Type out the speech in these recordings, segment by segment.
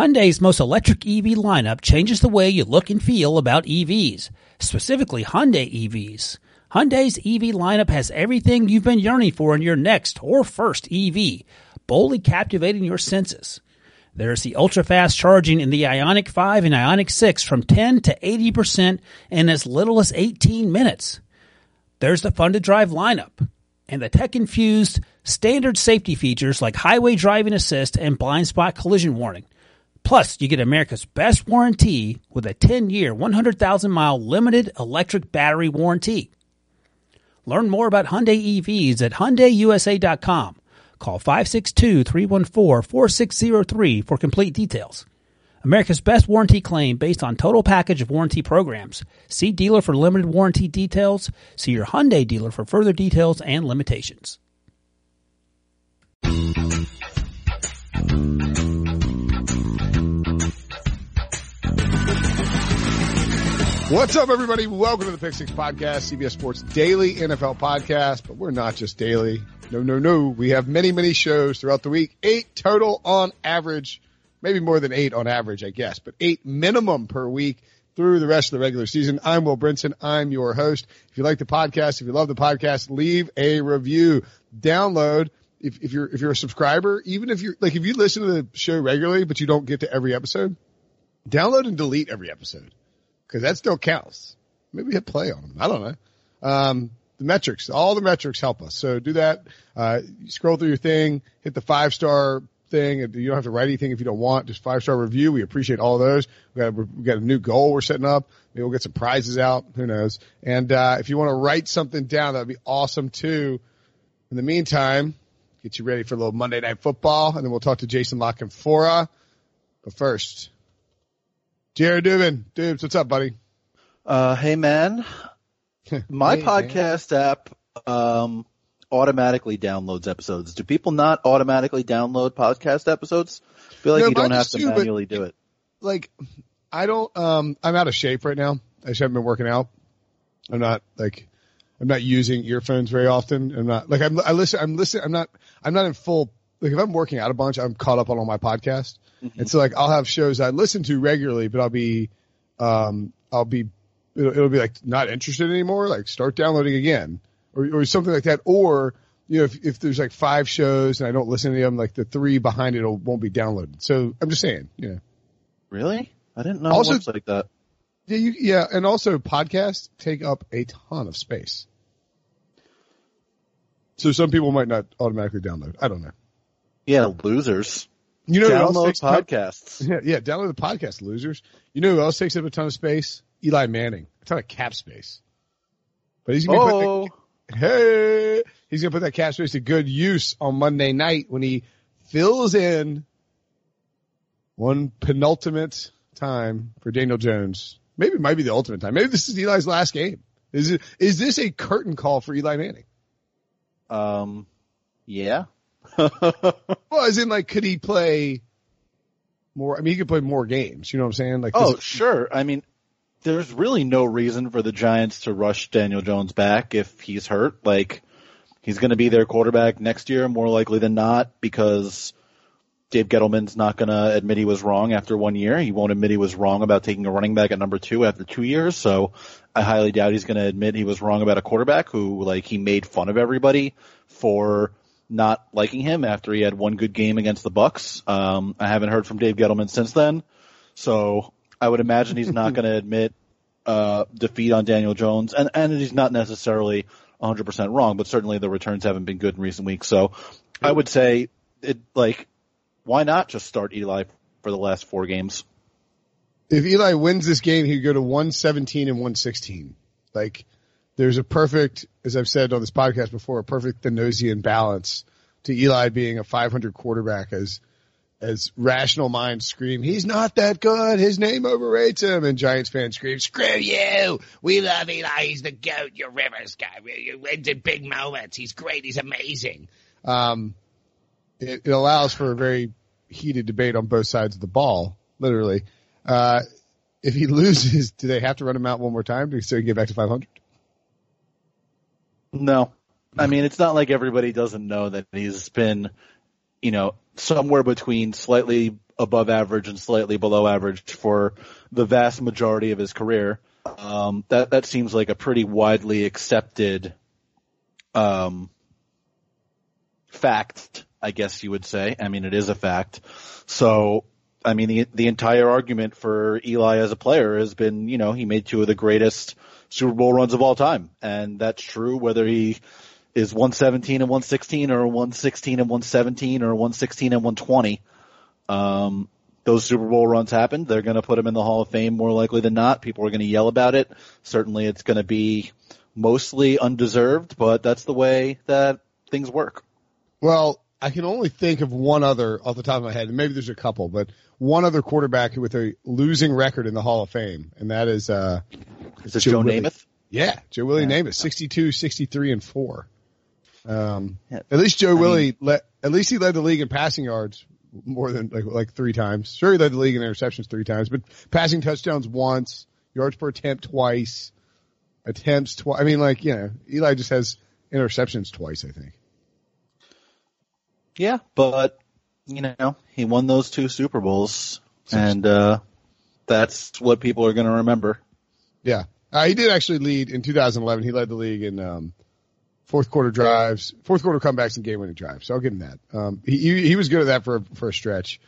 Hyundai's most electric EV lineup changes the way you look and feel about EVs, specifically Hyundai EVs. Hyundai's EV lineup has everything you've been yearning for in your next or first EV, boldly captivating your senses. There's the ultra fast charging in the Ioniq 5 and Ioniq 6 from 10 to 80% in as little as 18 minutes. There's the fun to drive lineup and the tech infused standard safety features like highway driving assist and blind spot collision warning. Plus, you get America's best warranty with a 10 year, 100,000 mile limited electric battery warranty. Learn more about Hyundai EVs at HyundaiUSA.com. Call 562-314-4603 for complete details. America's best warranty claim based on total package of warranty programs. See dealer for limited warranty details. See your Hyundai dealer for further details and limitations. What's up, everybody? Welcome to the Pick Six Podcast, CBS Sports Daily NFL Podcast. But we're not just daily. No, no, no. We have many, many shows throughout the week. Eight total on average. Maybe more than eight on average, I guess, but eight minimum per week through the rest of the regular season. I'm Will Brinson. I'm your host. If you like the podcast, if you love the podcast, leave a review, download. If, if you're, if you're a subscriber, even if you're like, if you listen to the show regularly, but you don't get to every episode, download and delete every episode because that still counts. Maybe hit play on them. I don't know. Um, the metrics, all the metrics help us. So do that. Uh, scroll through your thing, hit the five star thing. You don't have to write anything if you don't want. Just five star review. We appreciate all those. We got, we got a new goal we're setting up. Maybe we'll get some prizes out. Who knows? And, uh, if you want to write something down, that'd be awesome too. In the meantime, get you ready for a little Monday night football and then we'll talk to Jason La Canfora. But first, Jared Dubin. Dubes, what's up, buddy? Uh, hey man, my Hey, podcast app um, automatically downloads episodes. Do people not automatically download podcast episodes? I feel like No, you don't have to too, manually do it. like I don't um I'm out of shape right now. I just haven't been working out. I'm not like I'm not using earphones very often. I'm not like I'm I listen I'm listening I'm not I'm not in full like if I'm working out a bunch, I'm caught up on all my podcasts. And so like I'll have shows I listen to regularly, but I'll be um I'll be it'll, it'll be like not interested anymore, like start downloading again or or something like that or you know, if, if there's like five shows and I don't listen to them, like the three behind it won't be downloaded. So I'm just saying, you know. Really? I didn't know Also- it like that. Yeah, you, yeah, and also podcasts take up a ton of space. So some people might not automatically download. I don't know. Yeah, losers. You know Download ton- podcasts. yeah, yeah, download the podcast, losers. You know who else takes up a ton of space? Eli Manning. A ton of cap space. But he's gonna Oh, put the, hey, he's gonna put that cap space to good use on Monday night when he fills in one penultimate time for Daniel Jones. Maybe it might be the ultimate time. Maybe this is Eli's last game. Is it, is this a curtain call for Eli Manning? um, yeah. Well, as in like, could he play more? I mean, he could play more games. You know what I'm saying? Like, Oh, sure. I mean, there's really no reason for the Giants to rush Daniel Jones back if he's hurt. Like, he's going to be their quarterback next year, more likely than not, because Dave Gettleman's not going to admit he was wrong after one year. He won't admit he was wrong about taking a running back at number two after two years. So I highly doubt he's going to admit he was wrong about a quarterback who, like, he made fun of everybody for not liking him after he had one good game against the Bucs. Um, I haven't heard from Dave Gettleman since then. So I would imagine he's not going to admit uh, defeat on Daniel Jones, and and he's not necessarily 100% wrong, but certainly the returns haven't been good in recent weeks. So I would say it like why not just start Eli for the last four games? if Eli wins this game, he'd go to 117 and 116. Like, there's a perfect, as I've said on this podcast before, a perfect Thanosian balance to Eli being a 500 quarterback as, as rational minds scream, he's not that good. His name overrates him. And Giants fans scream, screw you. We love Eli. He's the goat. You're Rivers guy. He wins in big moments. He's great. He's amazing. Um, it, it allows for a very heated debate on both sides of the ball, literally. Uh, if he loses, do they have to run him out one more time to so he can get back to 500? No. I mean, it's not like everybody doesn't know that he's been, you know, somewhere between slightly above average and slightly below average for the vast majority of his career. Um, that that seems like a pretty widely accepted um, fact, I guess you would say. I mean, it is a fact. So, I mean, the the entire argument for Eli as a player has been, you know, he made two of the greatest Super Bowl runs of all time, and that's true whether he is 117 and 116 or 116 and 117 or 116 and 120. Um, those Super Bowl runs happened. They're going to put him in the Hall of Fame more likely than not. People are going to yell about it. Certainly it's going to be mostly undeserved, but that's the way that things work. Well, I can only think of one other off the top of my head, and maybe there's a couple, but one other quarterback with a losing record in the Hall of Fame, and that is, uh, is this Joe, Joe Namath? Yeah, Joe Willie yeah. Namath, 62, 63, and four. Um, yeah. at least Joe I Willie mean, at least he led the league in passing yards more than like, like three times. Sure, he led the league in interceptions three times, but passing touchdowns once, yards per attempt twice, attempts twice. I mean, like, you know, Eli just has interceptions twice, I think. Yeah, but, you know, he won those two Super Bowls, and, uh, that's what people are going to remember. Yeah. Uh, he did actually lead in 2011. He led the league in, um, fourth quarter drives, fourth quarter comebacks and game winning drives. So I'll give him that. Um, he, he, he was good at that for, for a stretch.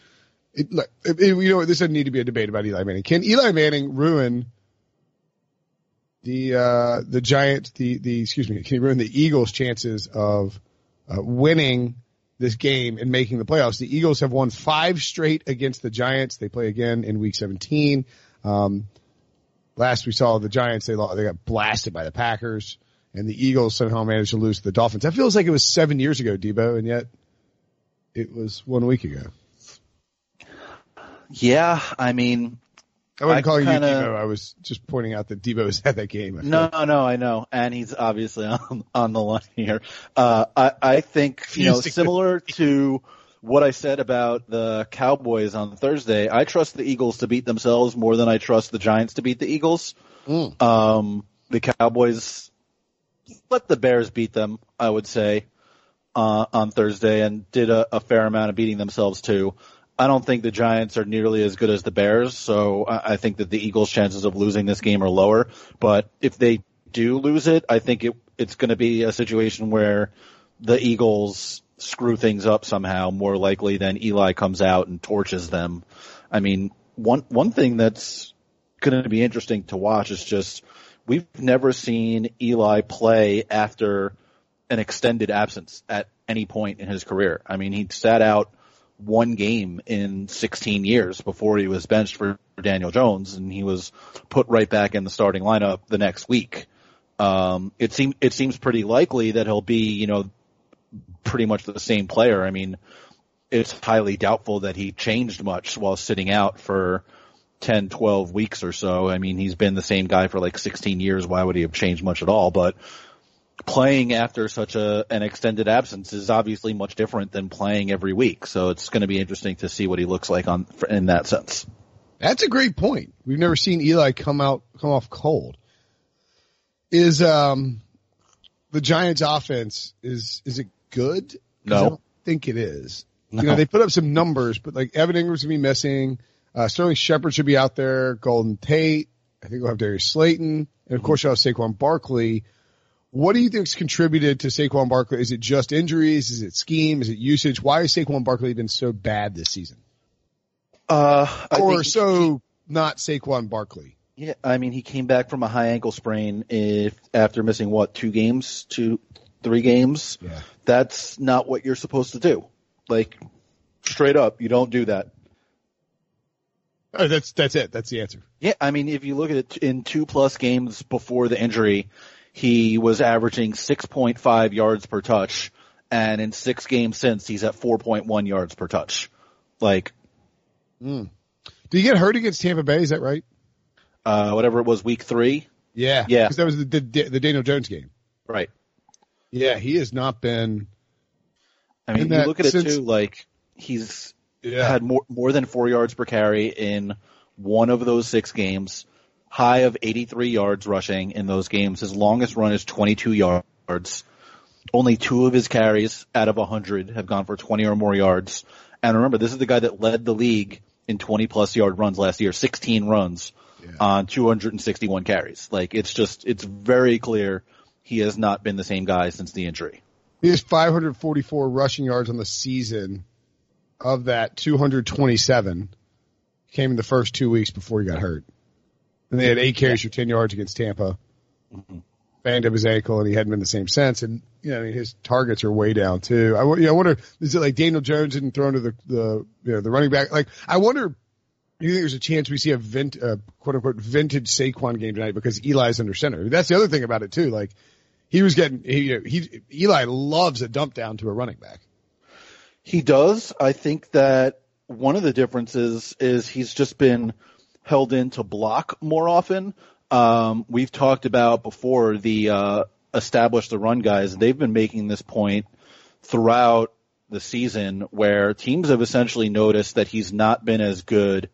It, it, you know, this doesn't need to be a debate about Eli Manning. Can Eli Manning ruin the, uh, the Giants, the, the, excuse me, can he ruin the Eagles chances of, uh, winning this game and making the playoffs? The Eagles have won five straight against the Giants. They play again in week 17. Um, last we saw the Giants, they, they got blasted by the Packers and the Eagles somehow managed to lose to the Dolphins. That feels like it was seven years ago, Debo, and yet it was one week ago. Yeah, I mean, I wasn't I calling kinda, you Debo. I was just pointing out that Debo was at that game. No, no, I know, and he's obviously on on the line here. Uh, I I think you know similar to what I said about the Cowboys on Thursday. I trust the Eagles to beat themselves more than I trust the Giants to beat the Eagles. Mm. Um, the Cowboys let the Bears beat them, I would say, uh, on Thursday and did a, a, fair amount of beating themselves too. I don't think the Giants are nearly as good as the Bears, so I, think that the Eagles' chances of losing this game are lower. But if they do lose it, I think it, it's going to be a situation where the Eagles screw things up somehow more likely than Eli comes out and torches them. I mean, one, one thing that's going to be interesting to watch is just we've never seen Eli play after an extended absence at any point in his career. I mean, he sat out one game in 16 years before he was benched for Daniel Jones, and he was put right back in the starting lineup the next week. Um, it seems it seems pretty likely that he'll be, you know, pretty much the same player. I mean, it's highly doubtful that he changed much while sitting out for 10, 12 weeks or so. I mean, he's been the same guy for like 16 years. Why would he have changed much at all? But playing after such a, an extended absence is obviously much different than playing every week. So it's going to be interesting to see what he looks like on, in that sense. That's a great point. We've never seen Eli come out, come off cold. Is, um, the Giants offense, is, is it good? No. I don't think it is. No. You know, they put up some numbers, but like Evan Engram's gonna be missing. Uh, Sterling Shepard should be out there. Golden Tate. I think we'll have Darius Slayton. And of course you'll have Saquon Barkley. What do you think's contributed to Saquon Barkley? Is it just injuries? Is it scheme? Is it usage? Why has Saquon Barkley been so bad this season? Uh, or so he, not Saquon Barkley? Yeah, I mean, he came back from a high ankle sprain if after missing what two games, two, three games. Yeah. That's not what you're supposed to do. Like straight up, you don't do that. Oh, that's that's it. That's the answer. Yeah, I mean, if you look at it in two plus games before the injury, he was averaging 6.5 yards per touch, and in six games since, he's at 4.1 yards per touch. Like, mm. did he get hurt against Tampa Bay? Is that right? Uh, whatever it was, week three. Yeah, yeah, because that was the, the the Daniel Jones game. Right. Yeah, he has not been. I mean, you look at it too. Like he's yeah. had more more than four yards per carry in one of those six games. High of 83 yards rushing in those games. His longest run is 22 yards. Only two of his carries out of 100 have gone for 20 or more yards. And remember, this is the guy that led the league in 20 plus yard runs last year, 16 runs yeah. on 261 carries. Like it's just, it's very clear he has not been the same guy since the injury. He has 544 rushing yards on the season. Of that, 227 came in the first two weeks before he got hurt. And they had eight carries for 10 yards against Tampa. Mm-hmm. Banged up his ankle and he hadn't been the same since. And, you know, I mean, his targets are way down too. I, you know, I wonder, is it like Daniel Jones didn't throw into the, the, you know, the running back? Like, I wonder, do you think there's a chance we see a vint, uh, quote unquote vintage Saquon game tonight because Eli's under center? That's the other thing about it too. Like, he was getting he, he Eli loves a dump down to a running back. He does. I think that one of the differences is he's just been held in to block more often. Um, we've talked about before the uh, establish the run guys. They've been making this point throughout the season where teams have essentially noticed that he's not been as good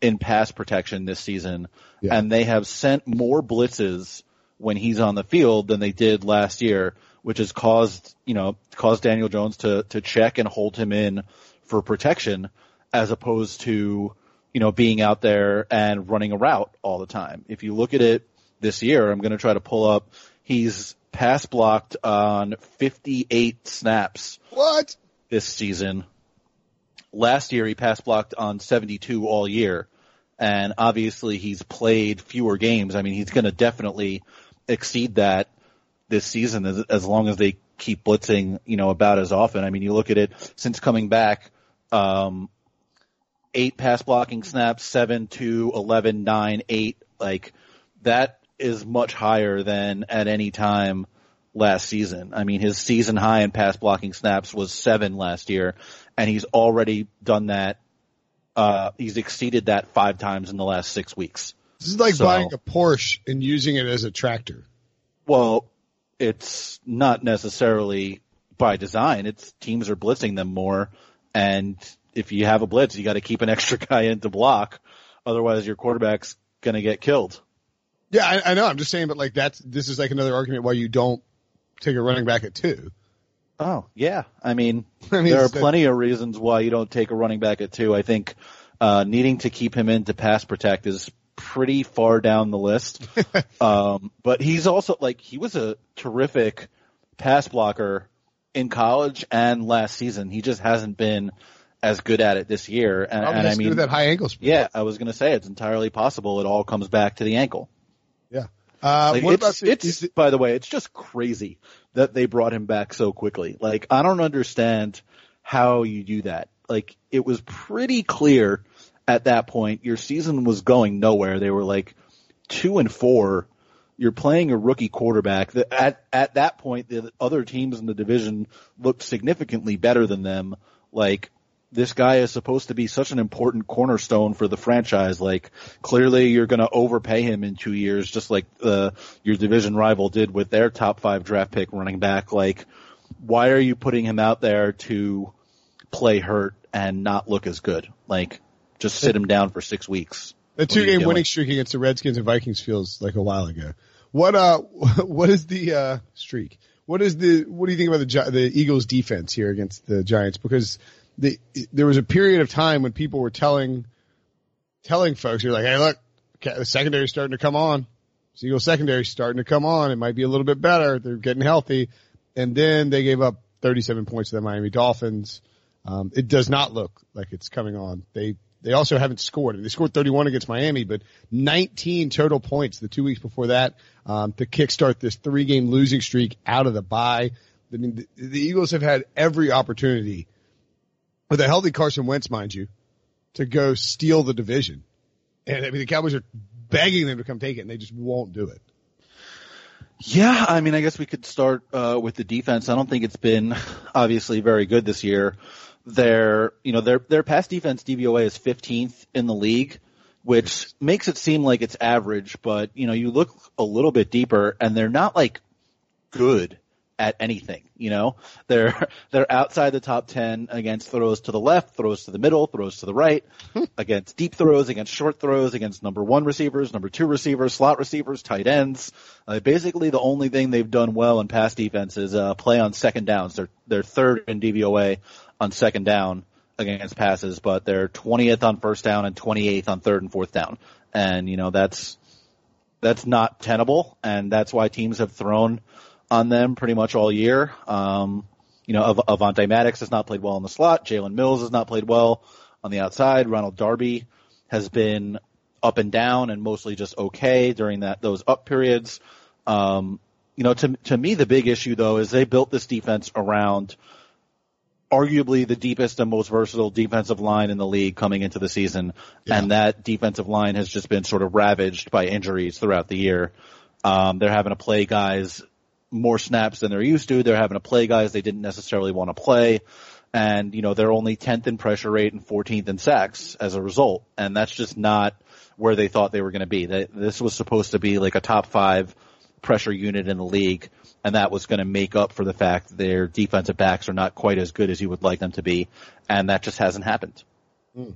in pass protection this season, yeah. and they have sent more blitzes when he's on the field than they did last year, which has caused, you know, caused Daniel Jones to, to check and hold him in for protection as opposed to, you know, being out there and running a route all the time. If you look at it this year, I'm going to try to pull up, he's pass blocked on 58 snaps. What? This season. Last year he pass blocked on 72 all year. And obviously he's played fewer games. I mean, he's going to definitely exceed that this season as, as long as they keep blitzing, you know, about as often. I mean, you look at it since coming back, um, eight pass blocking snaps, seven, to two, eleven, nine, eight. Like that is much higher than at any time last season. I mean, his season high in pass blocking snaps was seven last year, and he's already done that. Uh, he's exceeded that five times in the last six weeks. This is like so, buying a Porsche and using it as a tractor. Well, it's not necessarily by design. It's teams are blitzing them more, and if you have a blitz, you got to keep an extra guy in to block. Otherwise, your quarterback's going to get killed. Yeah, I, I know. I'm just saying, but like that's this is like another argument why you don't take a running back at two. Oh yeah, I mean, I mean there are plenty of reasons why you don't take a running back at two. I think uh, needing to keep him in to pass protect is pretty far down the list. um, but he's also like he was a terrific pass blocker in college and last season. He just hasn't been as good at it this year. And, and I mean, that high ankle sprain. Yeah, I was going to say it's entirely possible. It all comes back to the ankle. Yeah. Uh, like what it's, about it's it, by the way, it's just crazy that they brought him back so quickly. Like, I don't understand how you do that. Like, it was pretty clear at that point, your season was going nowhere. They were like two and four. You're playing a rookie quarterback. That at at that point, the other teams in the division looked significantly better than them. Like this guy is supposed to be such an important cornerstone for the franchise. Like clearly, you're going to overpay him in two years, just like uh, your division rival did with their top five draft pick running back. Like, why are you putting him out there to play hurt and not look as good? Like just sit him down for six weeks. The two game winning streak against the Redskins and Vikings feels like a while ago. What uh, what is the uh streak? What is the what do you think about the the Eagles defense here against the Giants? Because the there was a period of time when people were telling telling folks, you're like, hey, look, the secondary's starting to come on. Eagles secondary starting to come on. It might be a little bit better. They're getting healthy, and then they gave up 37 points to the Miami Dolphins. Um, it does not look like it's coming on. They they also haven't scored. They scored 31 against Miami, but 19 total points the two weeks before that um, to kickstart this three-game losing streak out of the bye. I mean, the, the Eagles have had every opportunity, with a healthy Carson Wentz, mind you, to go steal the division. And I mean, the Cowboys are begging them to come take it, and they just won't do it. Yeah, I mean, I guess we could start uh, with the defense. I don't think it's been obviously very good this year their you know their their pass defense DVOA is 15th in the league, which makes it seem like it's average, but you know you look a little bit deeper and they're not like good at anything. You know, they're they're outside the top ten against throws to the left, throws to the middle, throws to the right, against deep throws, against short throws, against number one receivers, number two receivers, slot receivers, tight ends. Uh, basically, the only thing they've done well in pass defense is uh, play on second downs. They're they're third in DVOA on second down. against passes, but they're 20th on first down and 28th on third and fourth down. And, you know, that's, that's not tenable. And that's why teams have thrown on them pretty much all year. Um, you know, Av- Avonte Maddox has not played well in the slot. Jalen Mills has not played well on the outside. Ronald Darby has been up and down and mostly just okay during that, those up periods. Um, you know, to, to me, the big issue though is they built this defense around arguably the deepest and most versatile defensive line in the league coming into the season. Yeah. And that defensive line has just been sort of ravaged by injuries throughout the year. Um, they're having to play guys more snaps than they're used to. They're having to play guys they didn't necessarily want to play. And, you know, they're only 10th in pressure rate and 14th in sacks as a result. And that's just not where they thought they were going to be. This was supposed to be like a top five pressure unit in the league and that was going to make up for the fact their defensive backs are not quite as good as you would like them to be, and that just hasn't happened. Mm.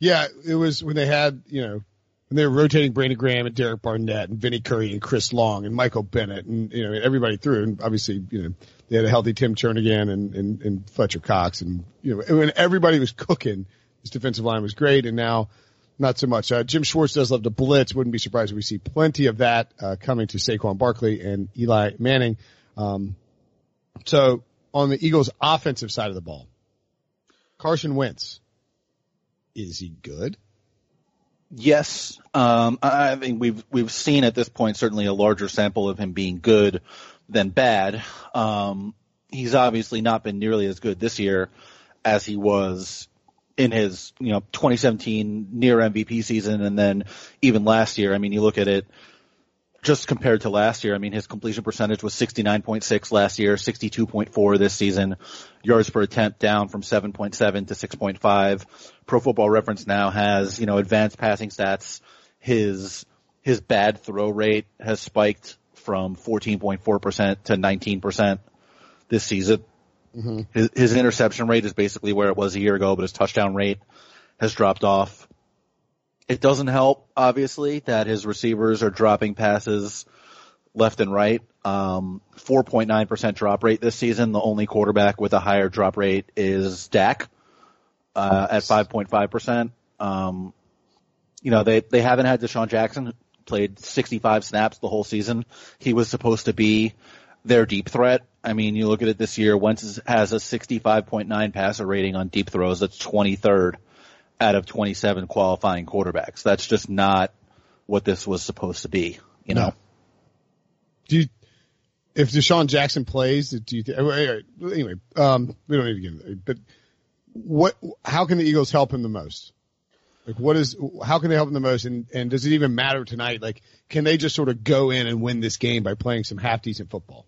Yeah, it was when they had you know when they were rotating Brandon Graham and Derek Barnett and Vinny Curry and Chris Long and Michael Bennett and you know everybody through and obviously you know they had a healthy Tim Jernigan and, and, and Fletcher Cox and you know when everybody was cooking, this defensive line was great and now not so much. Uh, Jim Schwartz does love to blitz. Wouldn't be surprised if we see plenty of that uh, coming to Saquon Barkley and Eli Manning. Um, so on the Eagles' offensive side of the ball, Carson Wentz, is he good? Yes, um, I think we've we've seen at this point certainly a larger sample of him being good than bad. Um, he's obviously not been nearly as good this year as he was in his, you know, 2017 near MVP season and then even last year. I mean, you look at it just compared to last year. I mean, his completion percentage was 69.6 last year, 62.4 this season. Yards per attempt down from 7.7 to 6.5. Pro Football Reference now has, you know, advanced passing stats. His, his bad throw rate has spiked from 14.4% to 19% this season. Mm-hmm. His, his interception rate is basically where it was a year ago, but his touchdown rate has dropped off. It doesn't help, obviously, that his receivers are dropping passes left and right. Um, 4.9% drop rate this season. The only quarterback with a higher drop rate is Dak, uh, at 5.5%. Um, you know, they, they haven't had DeSean Jackson, played 65 snaps the whole season. He was supposed to be their deep threat. I mean, you look at it this year, Wentz has a 65.9 passer rating on deep throws. That's 23rd out of 27 qualifying quarterbacks. That's just not what this was supposed to be, you know? Do you, if DeSean Jackson plays, do you, anyway, um, we don't need to get into but what, how can the Eagles help him the most? Like what is, how can they help him the most? And, and does it even matter tonight? Like, can they just sort of go in and win this game by playing some half decent football?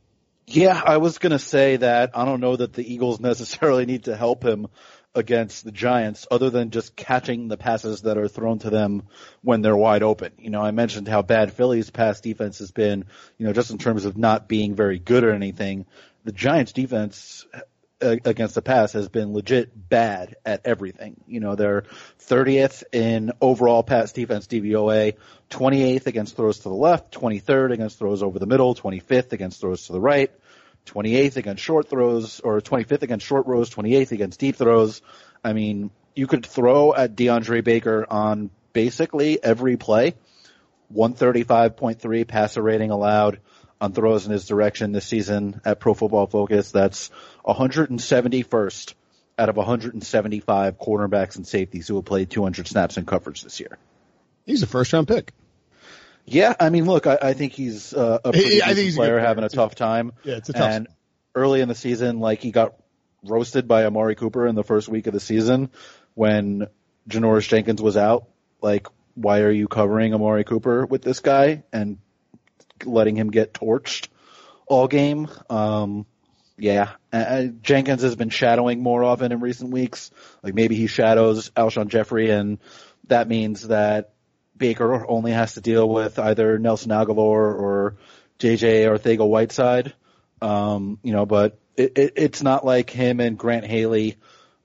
Yeah, I was going to say that I don't know that the Eagles necessarily need to help him against the Giants other than just catching the passes that are thrown to them when they're wide open. You know, I mentioned how bad Philly's pass defense has been, you know, just in terms of not being very good or anything. The Giants defense uh, against the pass has been legit bad at everything. You know, they're 30th in overall pass defense DVOA, 28th against throws to the left, 23rd against throws over the middle, 25th against throws to the right, 28th against short throws, or 25th against short throws, 28th against deep throws. I mean, you could throw at DeAndre Baker on basically every play. 135.3 passer rating allowed on throws in his direction this season at Pro Football Focus. That's 171st out of 175 cornerbacks and safeties who have played 200 snaps in coverage this year. He's a first round pick. Yeah, I mean, look, I, I think he's uh, a pretty I think player, having a tough time. Yeah, it's a tough. And early in the season, like he got roasted by Amari Cooper in the first week of the season when Janoris Jenkins was out. Like, why are you covering Amari Cooper with this guy and letting him get torched all game? Um, yeah, uh, Jenkins has been shadowing more often in recent weeks. Like maybe he shadows Alshon Jeffery, and that means that Baker only has to deal with either Nelson Agholor or JJ Arcega Whiteside. Um, you know, but it, it, it's not like him and Grant Haley,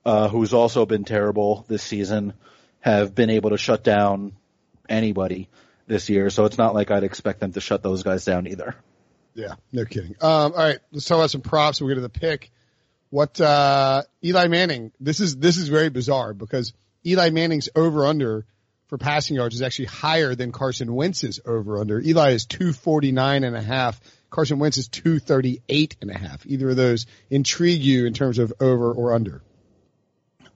uh, who's also been terrible this season, have been able to shut down anybody this year. So it's not like I'd expect them to shut those guys down either. Yeah, no kidding. Um, all right, let's talk about some props. We'll get to the pick. What uh, Eli Manning? This is this is very bizarre because Eli Manning's over under for passing yards is actually higher than Carson Wentz's over under. Eli is 249 and a half. Carson Wentz is 238 and a half. Either of those intrigue you in terms of over or under?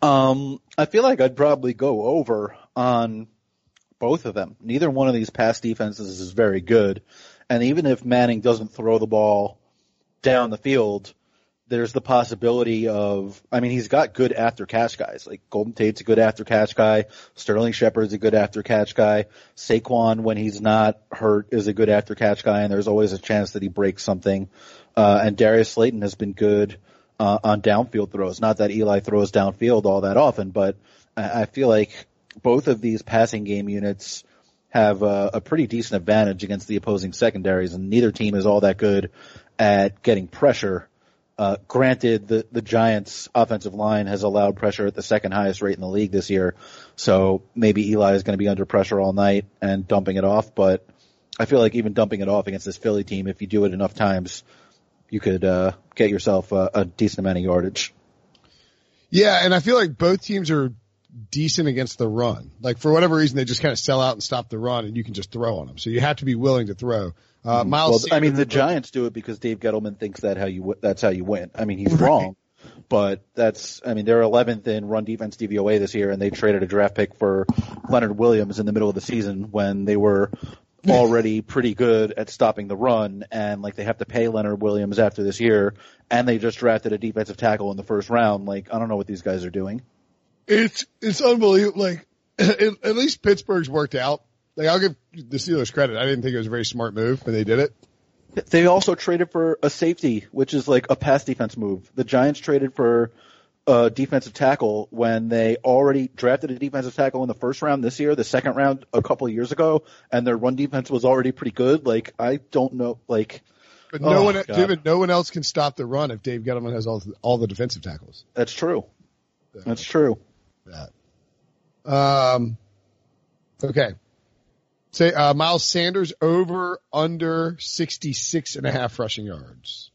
Um, I feel like I'd probably go over on both of them. Neither one of these pass defenses is very good. And even if Manning doesn't throw the ball down the field, there's the possibility of, I mean, he's got good after catch guys. Like Golden Tate's a good after catch guy. Sterling Shepard's a good after catch guy. Saquon, when he's not hurt, is a good after catch guy, and there's always a chance that he breaks something. Uh, and Darius Slayton has been good, uh, on downfield throws. Not that Eli throws downfield all that often, but I, I feel like both of these passing game units have a, a pretty decent advantage against the opposing secondaries, and neither team is all that good at getting pressure uh, granted, the, the Giants' offensive line has allowed pressure at the second highest rate in the league this year, so maybe Eli is going to be under pressure all night and dumping it off. But I feel like even dumping it off against this Philly team, if you do it enough times, you could uh, get yourself a, a decent amount of yardage. Yeah, and I feel like both teams are decent against the run. Like for whatever reason, they just kind of sell out and stop the run, and you can just throw on them. So you have to be willing to throw. Uh, Mm-hmm. Miles, well, I mean, the Giants do it because Dave Gettleman thinks that how you that's how you win. I mean, he's wrong, but that's I mean they're 11th in run defense DVOA this year, and they traded a draft pick for Leonard Williams in the middle of the season when they were already pretty good at stopping the run, and like they have to pay Leonard Williams after this year, and they just drafted a defensive tackle in the first round. Like I don't know what these guys are doing. It's it's unbelievable. Like at, at least Pittsburgh's worked out. Like I'll give the Steelers credit. I didn't think it was a very smart move, but they did it. They also traded for a safety, which is like a pass defense move. The Giants traded for a defensive tackle when they already drafted a defensive tackle in the first round this year, the second round a couple of years ago, and their run defense was already pretty good. Like I don't know, like But no Oh, one, God. David, no one else can stop the run if Dave Gettleman has all all the defensive tackles. that's true. That's true. That. Um. Okay. Say uh, Miles Sanders over under 66 and a half rushing yards.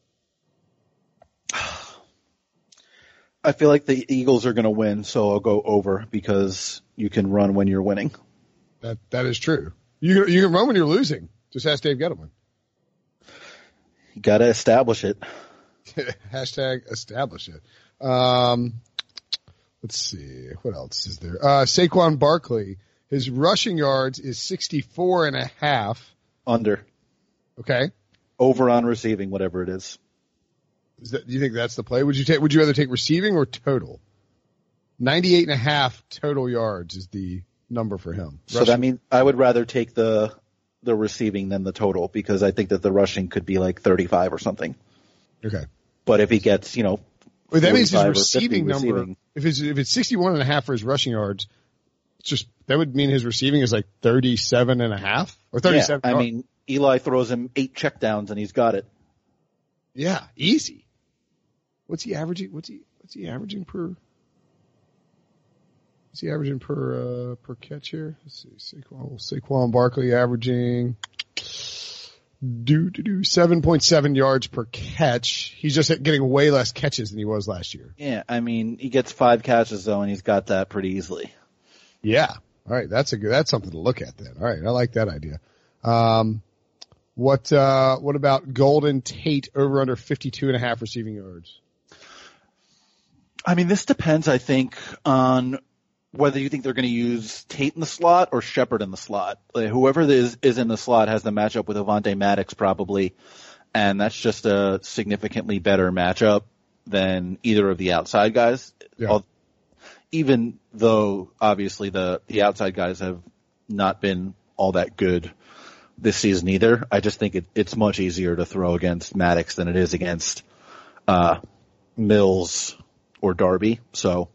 I feel like the Eagles are going to win, so I'll go over because you can run when you're winning. That that is true. You you can run when you're losing. Just ask Dave Gettleman. You got to establish it. Hashtag establish it. Um, let's see. What else is there? Uh, Saquon Barkley, his rushing yards is 64 and a half. Under, Okay. over on receiving, whatever it is. Is that, do you think that's the play? Would you take, would you rather take receiving or total? 98 and a half total yards is the number for him. So that means I would rather take the the receiving than the total because I think that the rushing could be like 35 or something. okay. But if he gets, you know, Well, that means his 45 or 50 receiving number, receiving. if it's, if it's 61 and a half for his rushing yards, it's just, that would mean his receiving is like 37 and a half or 37. yeah, I mean, Eli throws him eight checkdowns and he's got it. Yeah, easy. What's he averaging? What's he what's he averaging per? What's he averaging per uh, per catch here? Let's see, Saquon, Saquon Barkley averaging do do do seven point seven yards per catch. He's just getting way less catches than he was last year. Yeah, I mean, he gets five catches though and he's got that pretty easily. Yeah. All right, that's a good. That's something to look at then. All right, I like that idea. Um, what uh, what about Golden Tate over under fifty two and a half receiving yards? I mean, this depends, I think, on whether you think they're going to use Tate in the slot or Shepard in the slot. Like, whoever is, is in the slot has the matchup with Avonte Maddox probably, and that's just a significantly better matchup than either of the outside guys. Yeah. Even though obviously the the outside guys have not been all that good this season either. I just think it, it's much easier to throw against Maddox than it is against uh, Mills or Darby. So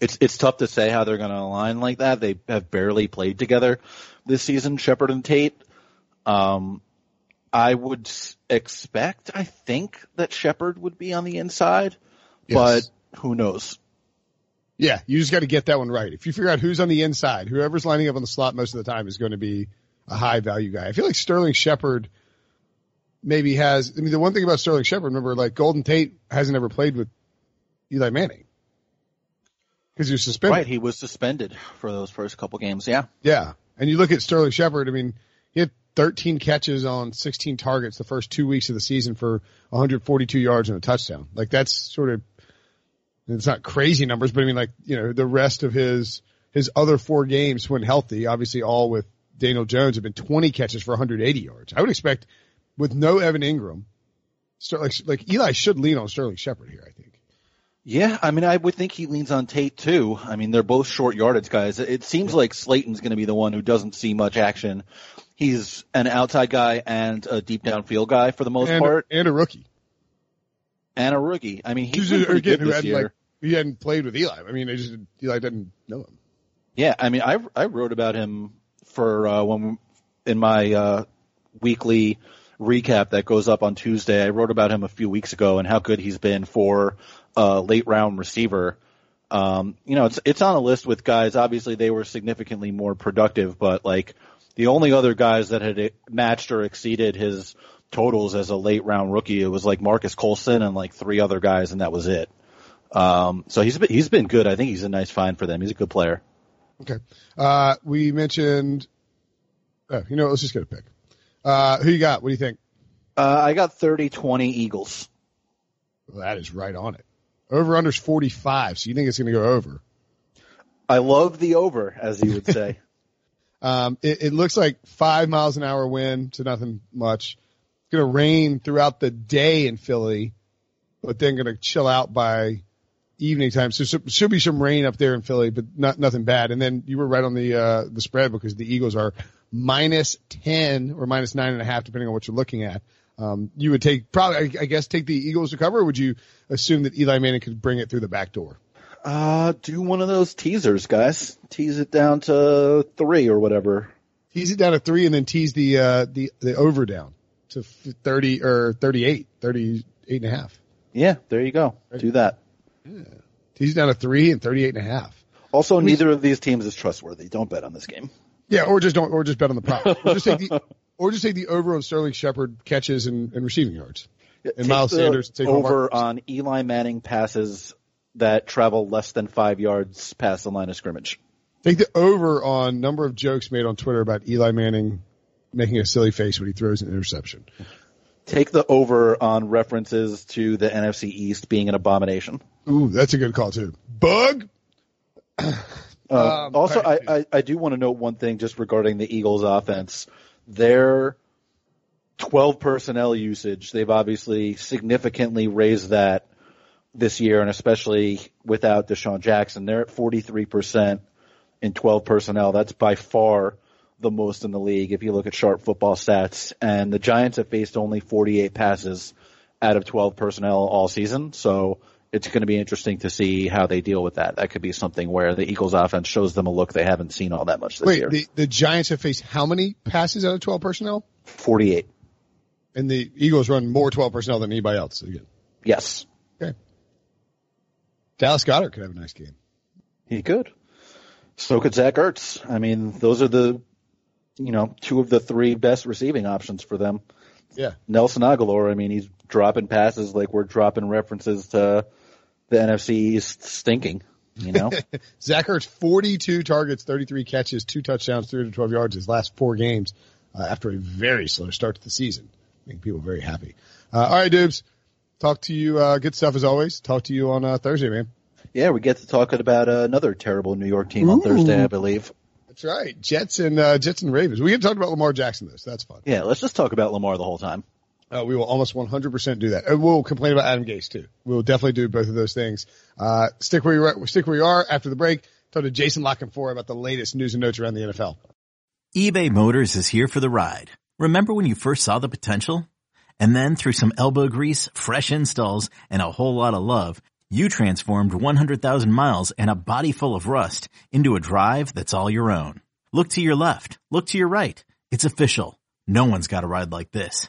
it's it's tough to say how they're going to align like that. They have barely played together this season, Shepard and Tate. Um, I would expect, I think, that Shepard would be on the inside, Yes. but who knows? Yeah, you just got to get that one right. If you figure out who's on the inside, whoever's lining up on the slot most of the time is going to be a high value guy. I feel like Sterling Shepard maybe has. I mean, the one thing about Sterling Shepard, remember, like Golden Tate hasn't ever played with Eli Manning because he was suspended. Right, he was suspended for those first couple games. Yeah, yeah. And you look at Sterling Shepard. I mean, he had 13 catches on 16 targets the first two weeks of the season for 142 yards and a touchdown. Like that's sort of it's not crazy numbers, but I mean, like you know, the rest of his his other four games when healthy, obviously all with Daniel Jones, have been 20 catches for 180 yards. I would expect with no Evan Engram, like like Eli should lean on Sterling Shepard here. I think. Yeah, I mean, I would think he leans on Tate too. I mean, they're both short yardage guys. It seems like Slayton's going to be the one who doesn't see much action. He's an outside guy and a deep downfield guy for the most and, part, and a rookie. And a rookie. I mean, he's been pretty again, good this year. Like, he hadn't played with Eli. I mean, they just Eli didn't know him. Yeah, I mean, I I wrote about him for uh, when in my uh, weekly recap that goes up on Tuesday. I wrote about him a few weeks ago and how good he's been for a late round receiver. Um, you know, it's it's on a list with guys. Obviously, they were significantly more productive, but like the only other guys that had matched or exceeded his totals as a late round rookie, it was like Marques Colston and like three other guys, and that was it. Um, so he's been, he's been good. I think he's a nice find for them. He's a good player. Okay. Uh, we mentioned. Oh, you know, let's just get a pick. Uh, who you got? What do you think? Uh, I got 30-20 Eagles. Well, that is right on it. Over under's 45, so you think it's going to go over. I love the over, as you would say. um, it, it, looks like five miles an hour wind, so nothing much. It's going to rain throughout the day in Philly, but then going to chill out by evening time. So, so should be some rain up there in Philly, but not nothing bad. And then you were right on the uh, the spread because the Eagles are minus ten or minus nine and a half, depending on what you're looking at. Um, you would take probably, I guess, take the Eagles to cover, or would you assume that Eli Manning could bring it through the back door? Uh, do one of those teasers, guys. Tease it down to three or whatever. Tease it down to three and then tease the, uh, the, the over down to 30 or 38, 38 and a half. Yeah, there you go. Do that. Yeah. Tease down to three and 38 and a half. Also, neither of these teams is trustworthy. Don't bet on this game. Yeah, or just don't, or just bet on the prop. or just take the, or just take the over on Sterling Shepard catches and, and receiving yards. Yeah, and Miles Sanders take over on Eli Manning passes that travel less than five yards past the line of scrimmage. Take the over on number of jokes made on Twitter about Eli Manning making a silly face when he throws an interception. Take the over on references to the NFC East being an abomination. Ooh, that's a good call too. Bug. Uh, um, also, I, I, I do want to note one thing just regarding the Eagles offense. Their 12 personnel usage, they've obviously significantly raised that this year, and especially without DeSean Jackson. They're at 43% in 12 personnel. That's by far the most in the league if you look at sharp football stats. And the Giants have faced only 48 passes out of 12 personnel all season. So it's going to be interesting to see how they deal with that. That could be something where the Eagles offense shows them a look they haven't seen all that much this Wait, year. The, the Giants have faced how many passes out of 12 personnel? 48. And the Eagles run more 12 personnel than anybody else. Again. Yes. Okay. Dallas Goedert could have a nice game. He could. So could Zach Ertz. I mean, those are the, you know, two of the three best receiving options for them. Yeah. Nelson Agholor, I mean, he's dropping passes like we're dropping references to the NFC East stinking. You know, Zach Ertz, 42 targets, 33 catches, two touchdowns, 312 yards his last four games uh, after a very slow start to the season. Making people very happy. Uh, all right, dudes. Talk to you. Uh, good stuff as always. Talk to you on uh, Thursday, man. Yeah, we get to talk about uh, another terrible New York team Ooh. on Thursday, I believe. That's right. Jets and uh, Jets and Ravens. We get to talk about Lamar Jackson though, so that's fun. Yeah, let's just talk about Lamar the whole time. Uh, we will almost 100% do that. And we'll complain about Adam Gase too. We'll definitely do both of those things. Uh, stick where you are, stick where you are after the break. Talk to Jason La Canfora about the latest news and notes around the NFL. eBay Motors is here for the ride. Remember when you first saw the potential? And then through some elbow grease, fresh installs, and a whole lot of love, you transformed 100,000 miles and a body full of rust into a drive that's all your own. Look to your left. Look to your right. It's official. No one's got a ride like this.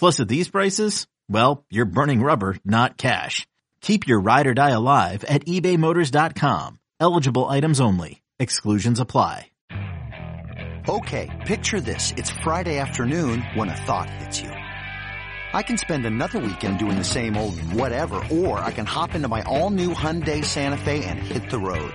Plus at these prices, well, you're burning rubber, not cash. Keep your ride or die alive at ebaymotors.com. Eligible items only. Exclusions apply. Okay, picture this. It's Friday afternoon when a thought hits you. I can spend another weekend doing the same old whatever, or I can hop into my all-new Hyundai Santa Fe and hit the road.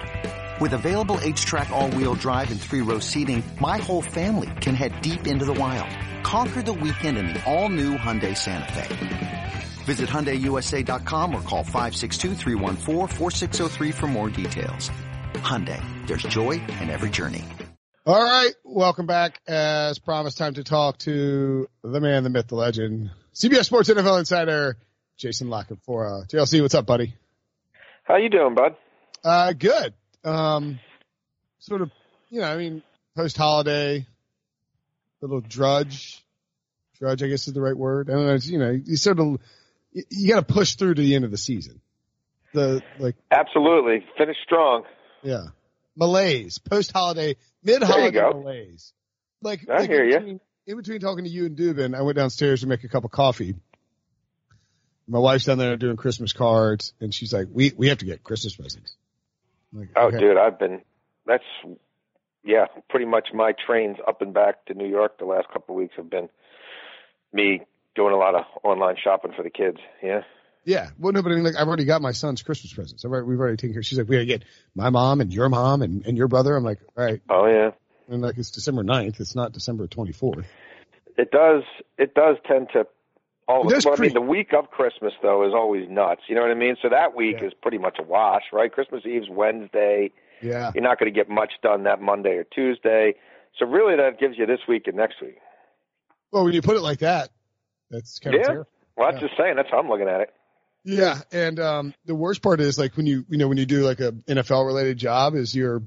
With available H-Track all-wheel drive and three-row seating, my whole family can head deep into the wild. Conquer the weekend in the all-new Hyundai Santa Fe. Visit HyundaiUSA.com or call 562 for more details. Hyundai, there's joy in every journey. All right, welcome back. As promised, time to talk to the man, the myth, the legend, CBS Sports NFL insider, Jason La Canfora. JLC, what's up, buddy? How you doing, bud? Uh, good. Um, sort of, you know, I mean, post holiday, little drudge, drudge, I guess is the right word. I don't know. It's, you know, you sort of, you, you got to push through to the end of the season. The like, Absolutely, finish strong. yeah, malaise, post holiday, mid holiday malaise. Like, I like hear in between, in between talking to you and Dubin, I went downstairs to make a cup of coffee. My wife's down there doing Christmas cards, and she's like, "We we have to get Christmas presents." Like, Oh, okay. dude, I've been. That's yeah, pretty much my trains up and back to New York the last couple of weeks have been me doing a lot of online shopping for the kids. Yeah. Yeah. Well, no, but I mean, like, I've already got my son's Christmas presents. I've already, we've already taken care. She's like, we gotta get my mom and your mom and, and your brother. I'm like, all right. Oh yeah. And like, it's December 9th. It's not December 24th. It does. It does tend to. All It of does well, I mean, the week of Christmas though is always nuts. You know what I mean? So that week Yeah. is pretty much a wash, right? Christmas Eve's Wednesday. Yeah. You're not going to get much done that Monday or Tuesday. So really, that gives you this week and next week. Well, when you put it like that, that's kind Yeah. of terrible. Well, that's just saying. That's how I'm looking at it. Yeah. And, um, the worst part is like when you, you know, when you do like a NFL related job is you're,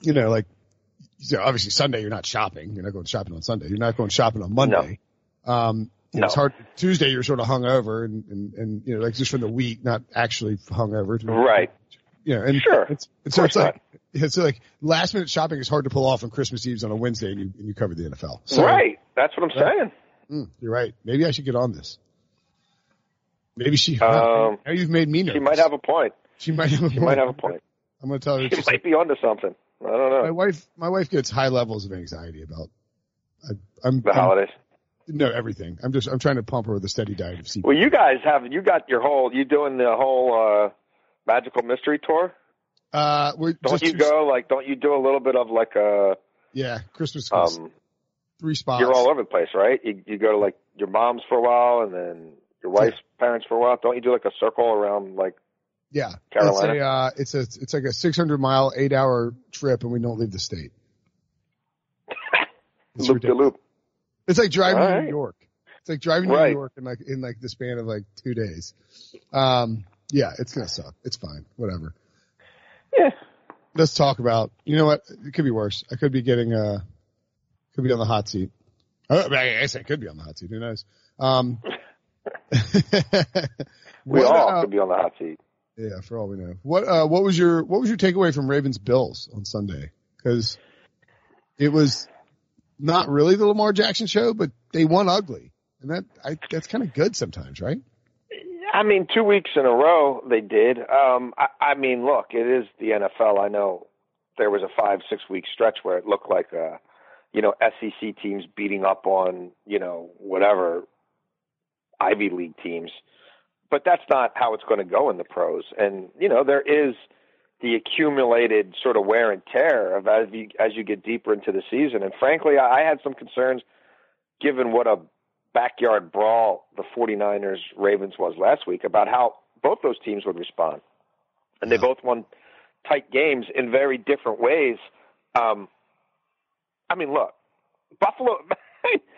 you know, like, so obviously Sunday you're not shopping. You're not going shopping on Sunday. You're not going shopping on Monday. Um, you No. it's hard. Tuesday you're sort of hungover and, and, and, you know, like just from the week, not actually hungover. Right. Yeah, and Sure. It's, and so it's like it's like last minute shopping is hard to pull off on Christmas Eve's on a Wednesday, and you and you cover the NFL. So, right. That's what I'm saying. mm, you're right. Maybe I should get on this. Maybe she. Um, now you've made me nervous. She might have a point. She might have a She point. might have a point. I'm going to tell her. She might like, be onto something. I don't know. my wife. My wife gets high levels of anxiety about. I, I'm, The I'm holidays. No everything. I'm just. I'm trying to pump her with a steady diet of CBD. Well, you guys have you got your whole you doing the whole uh magical mystery tour? Uh, we're Don't just you go like don't you do a little bit of like a Yeah, Christmas. um three spots. you're all over the place, right? You you go to like your mom's for a while and then your wife's parents for a while. Don't you do like a circle around like Yeah, Carolina? It's a, uh, it's a, it's like a 600 mile, eight hour trip, and we don't leave the state. Loop de ridiculous. loop? It's like driving All to. New York. It's like driving to Right. New York in like in like the span of like two days. Um, yeah, it's gonna suck. It's fine. Whatever. Yeah. Let's talk about. You know what? It could be worse. I could be getting uh, could be on the hot seat. Oh, I guess I could be on the hot seat. Who knows? Um, We what, all uh, could be on the hot seat. Yeah, for all we know. What uh what was your what was your takeaway from Ravens Bills on Sunday? Cuz it was not really the Lamar Jackson show, but they won ugly. And that I that's kind of good sometimes, right? I mean, two weeks in a row they did. Um, I, I mean, look, it is the NFL. I know there was a five, six week stretch where it looked like, uh, you know, SEC teams beating up on, you know, whatever Ivy League teams. But that's not how it's going to go in the pros. And, you know, there is the accumulated sort of wear and tear of as you, as you get deeper into the season. And frankly, I, I had some concerns given what a backyard brawl the 49ers Ravens was last week about how both those teams would respond. And they both won tight games in very different ways. Um, I mean, look, Buffalo,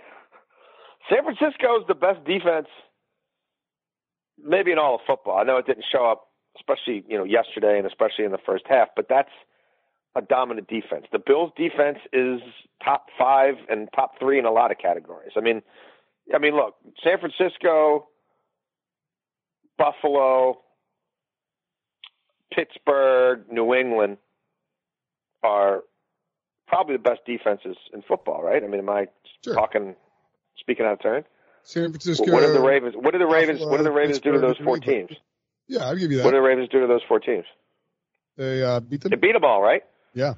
San Francisco is the best defense, maybe in all of football. I know it didn't show up, especially you know yesterday and especially in the first half, but that's a dominant defense. The Bills' defense is top five and top three in a lot of categories. I mean, I mean, look, San Francisco, Buffalo, Pittsburgh, New England are probably the best defenses in football, right? I mean, am I Sure. talking, speaking out of turn? San Francisco. What do the Ravens? What do the Ravens? Buffalo, What do the Ravens do to those four teams? Yeah, I'll give you that. What do the Ravens do to those four teams? They uh, beat them. They beat them all, right? Yeah.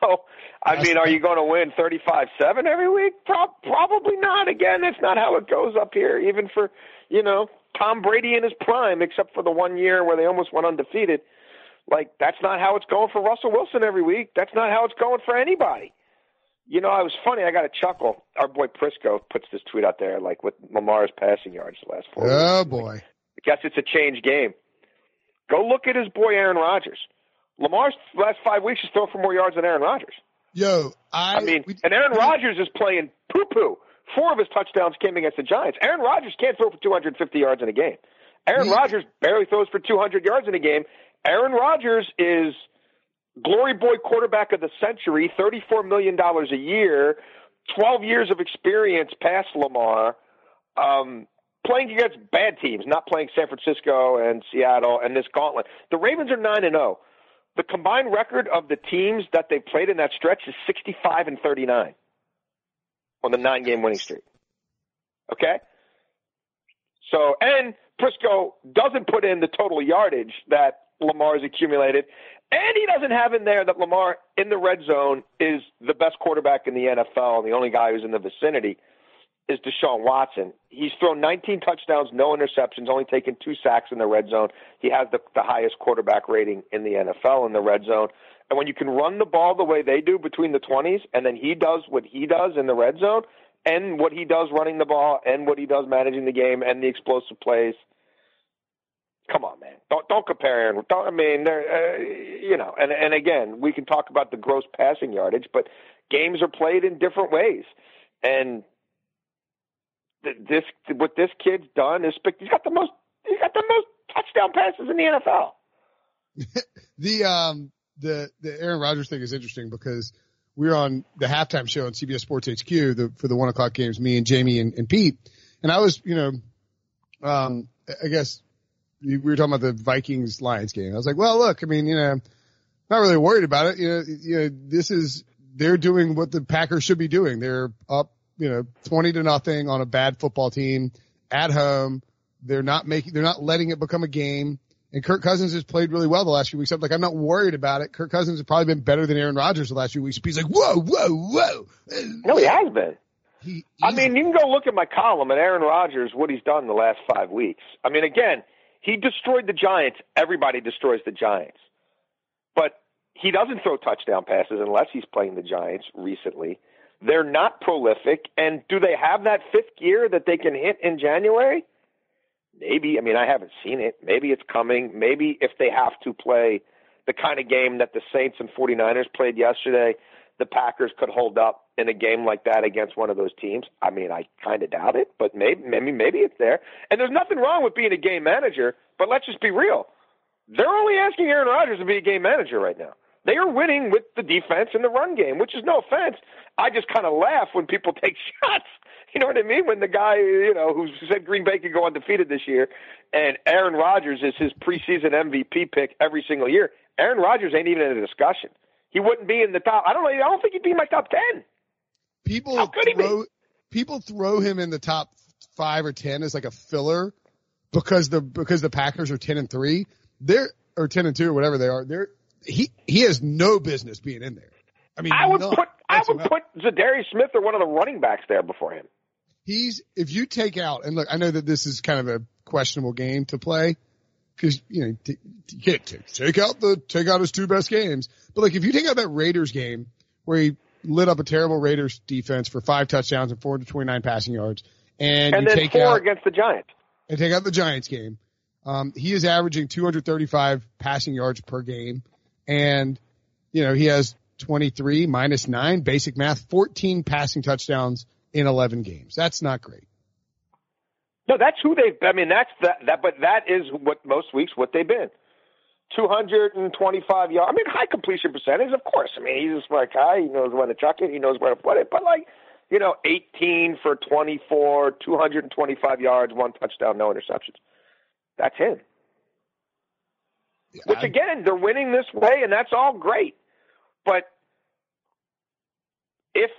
So, I That's mean, are you going to win 35-7 every week? Pro- probably not. Again, that's not how it goes up here, even for, you know, Tom Brady in his prime, except for the one year where they almost went undefeated. Like, that's not how it's going for Russell Wilson every week. That's not how it's going for anybody. You know, I was funny. I got a chuckle. Our boy Prisco puts this tweet out there, like with Lamar's passing yards the last four. Oh weeks. boy. I guess it's a change game. Go look at his boy Aaron Rodgers. Lamar's last five weeks has thrown for more yards than Aaron Rodgers. Yo, I, I mean, we- and Aaron Rodgers is playing poo poo. Four of his touchdowns came against the Giants. Aaron Rodgers can't throw for 250 yards in a game. Aaron We- Rodgers barely throws for 200 yards in a game. Aaron Rodgers is glory boy quarterback of the century, $34 million a year, 12 years of experience past Lamar, um, playing against bad teams, not playing San Francisco and Seattle and this gauntlet. The Ravens are 9 and 0. The combined record of the teams that they played in that stretch is 65 and 39 on the nine game winning streak. Okay? So, and Prisco doesn't put in the total yardage that Lamar's accumulated, and he doesn't have in there that Lamar in the red zone is the best quarterback in the NFL, and the only guy who's in the vicinity is Deshaun Watson. He's thrown 19 touchdowns, no interceptions, only taken two sacks in the red zone. He has the, the highest quarterback rating in the NFL in the red zone. And when you can run the ball the way they do between the 20s, and then he does what he does in the red zone, and what he does running the ball, and what he does managing the game, and the explosive plays. Come on, man! Don't don't compare Aaron. Don't, I mean, uh, you know, and and again, we can talk about the gross passing yardage, but games are played in different ways, and this what this kid's done is he's got the most he's got the most touchdown passes in the NFL. the um the the Aaron Rodgers thing is interesting because we were on the halftime show on CBS Sports HQ the, for the one o'clock games, me and Jamie and, and Pete, and I was you know, um I guess we were talking about the Vikings Lions game. I was like, well, look, I mean, you know, not really worried about it. You know, you know, this is they're doing what the Packers should be doing. They're up, you know, twenty to nothing on a bad football team at home. They're not making, they're not letting it become a game. And Kirk Cousins has played really well the last few weeks. I'm like, I'm not worried about it. Kirk Cousins has probably been better than Aaron Rodgers the last few weeks. He's like, whoa, whoa, whoa. No, he has been. He, I mean, you can go look at my column and Aaron Rodgers, what he's done the last five weeks. I mean, again, he destroyed the Giants. Everybody destroys the Giants. But he doesn't throw touchdown passes unless he's playing the Giants recently. They're not prolific. And do they have that fifth gear that they can hit in January? Maybe. I mean, I haven't seen it. Maybe it's coming. Maybe if they have to play the kind of game that the Saints and 49ers played yesterday, the Packers could hold up in a game like that against one of those teams. I mean, I kind of doubt it, but maybe, maybe, maybe it's there. And there's nothing wrong with being a game manager, but let's just be real. They're only asking Aaron Rodgers to be a game manager right now. They are winning with the defense and the run game, which is no offense. I just kind of laugh when people take shots. You know what I mean? When the guy, you know, who said Green Bay could go undefeated this year, and Aaron Rodgers is his preseason MVP pick every single year. Aaron Rodgers ain't even in the discussion. He wouldn't be in the top. I don't know. I don't think he'd be in my top ten. people How could he be? people throw him in the top five or 10 as like a filler because the, because the Packers are 10 and three. They're, or 10 and two or whatever they are. They're, he, he has no business being in there. I mean, I would put I would put Za'Darius Smith or one of the running backs there before him. he's if you take out and look, I know that this is kind of a questionable game to play because you know t- t- you can't t- take out the take out his two best games, but like if you take out that Raiders game where he lit up a terrible Raiders defense for five touchdowns and 429 passing yards, and, And you then take four out against the Giants. and take out the Giants game, um, he is averaging 235 passing yards per game, and you know he has 23 minus nine basic math, 14 passing touchdowns in 11 games. That's not great. No, that's who they've. I mean, that's that. That, but that is what most weeks what they've been. Two hundred and twenty-five yards. I mean, high completion percentage, of course. I mean, he's a smart guy. He knows when to chuck it. He knows where to put it. But like, you know, 18 for 24, 225 yards, one touchdown, no interceptions. That's him. Which again, they're winning this way, and that's all great. But if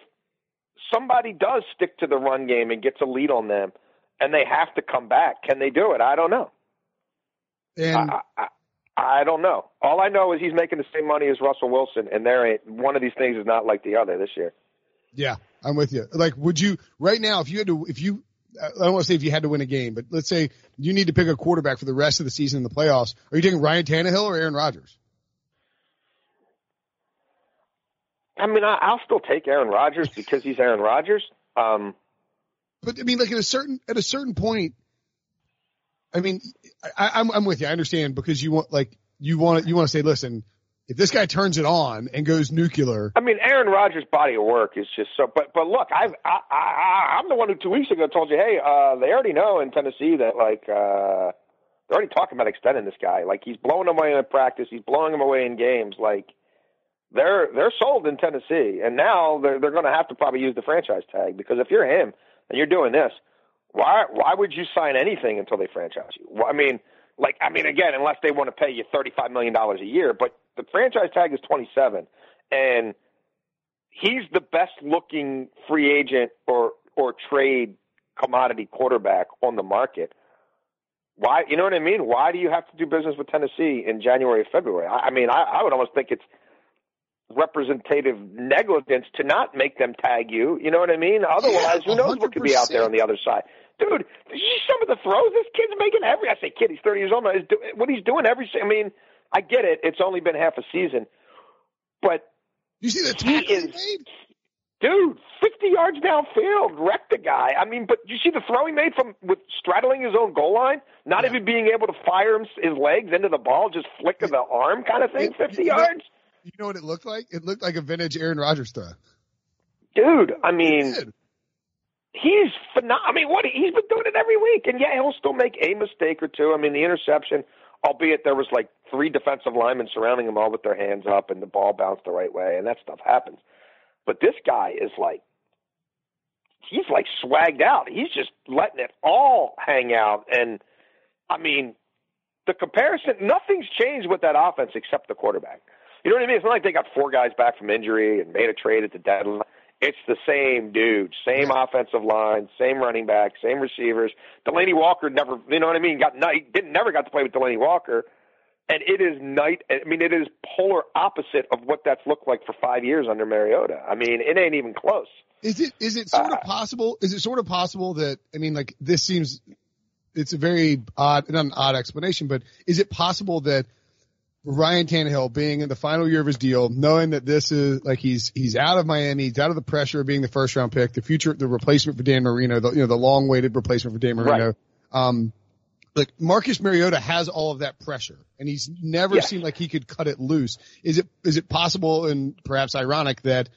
somebody does stick to the run game and gets a lead on them, and they have to come back, can they do it? I don't know. and I, I, I don't know. All I know is he's making the same money as Russell Wilson, and there ain't one of these things is not like the other this year. yeah, I'm with you. Like, would you right now if you had to if you I don't want to say if you had to win a game, but let's say you need to pick a quarterback for the rest of the season in the playoffs. Are you taking Ryan Tannehill or Aaron Rodgers? I mean, I, I'll still take Aaron Rodgers because he's Aaron Rodgers. Um, But I mean, like at a certain at a certain point, I mean, I, I'm I'm with you. I understand because you want like you want you want to say, listen, if this guy turns it on and goes nuclear, I mean, Aaron Rodgers' body of work is just so. But but look, I've I, I I'm the one who two weeks ago told you, hey, uh, they already know in Tennessee that like uh, they're already talking about extending this guy. Like he's blowing them away in practice, he's blowing them away in games. Like they're they're sold in Tennessee, and now they're they're going to have to probably use the franchise tag because if you're him and you're doing this, why why would you sign anything until they franchise you? Well, I mean, like I mean, again, unless they want to pay you thirty five million dollars a year, but the franchise tag is twenty seven, and he's the best looking free agent or or trade commodity quarterback on the market. Why, you know what I mean? Why do you have to do business with Tennessee in January or February? I, I mean, I, I would almost think it's representative negligence to not make them tag you. You know what I mean? Otherwise, who knows what could be out there on the other side? Dude, did you see some of the throws this kid's making every? I say kid, he's 30 years old. now. What he's doing every. I mean, I get it. It's only been half a season, but you see that He tackle he is- made? dude, 50 yards downfield, wrecked the guy. I mean, but you see the throw he made from with straddling his own goal line, not even being able to fire him, his legs into the ball, just flick of the arm kind of thing, It- 50 you know- yards. You know what it looked like? It looked like a vintage Aaron Rodgers throw. Dude, I mean, he's phenomenal. I mean, what he's been doing it every week, and yeah, he'll still make a mistake or two. I mean, the interception, albeit there was like three defensive linemen surrounding him all with their hands up, and the ball bounced the right way, and that stuff happens. But this guy is like, he's like swagged out. He's just letting it all hang out, and I mean, the comparison, nothing's changed with that offense except the quarterback. You know what I mean? It's not like they got four guys back from injury and made a trade at the deadline. It's the same dude, same offensive line, same running back, same receivers. Delaney Walker never, you know what I mean? Got night, didn't never got to play with Delaney Walker, and it is night. I mean, it is polar opposite of what that's looked like for five years under Mariota. I mean, it ain't even close. Is it is it sort of Uh, possible? Is it sort of possible that I mean, like this seems it's a very odd, not an odd explanation, but is it possible that Ryan Tannehill being in the final year of his deal, knowing that this is like he's he's out of Miami, he's out of the pressure of being the first round pick, the future, the replacement for Dan Marino, the you know the long waited replacement for Dan Marino. Right. Um, like Marcus Mariota has all of that pressure, and he's never Yes. seemed like he could cut it loose. Is it is it possible and perhaps ironic that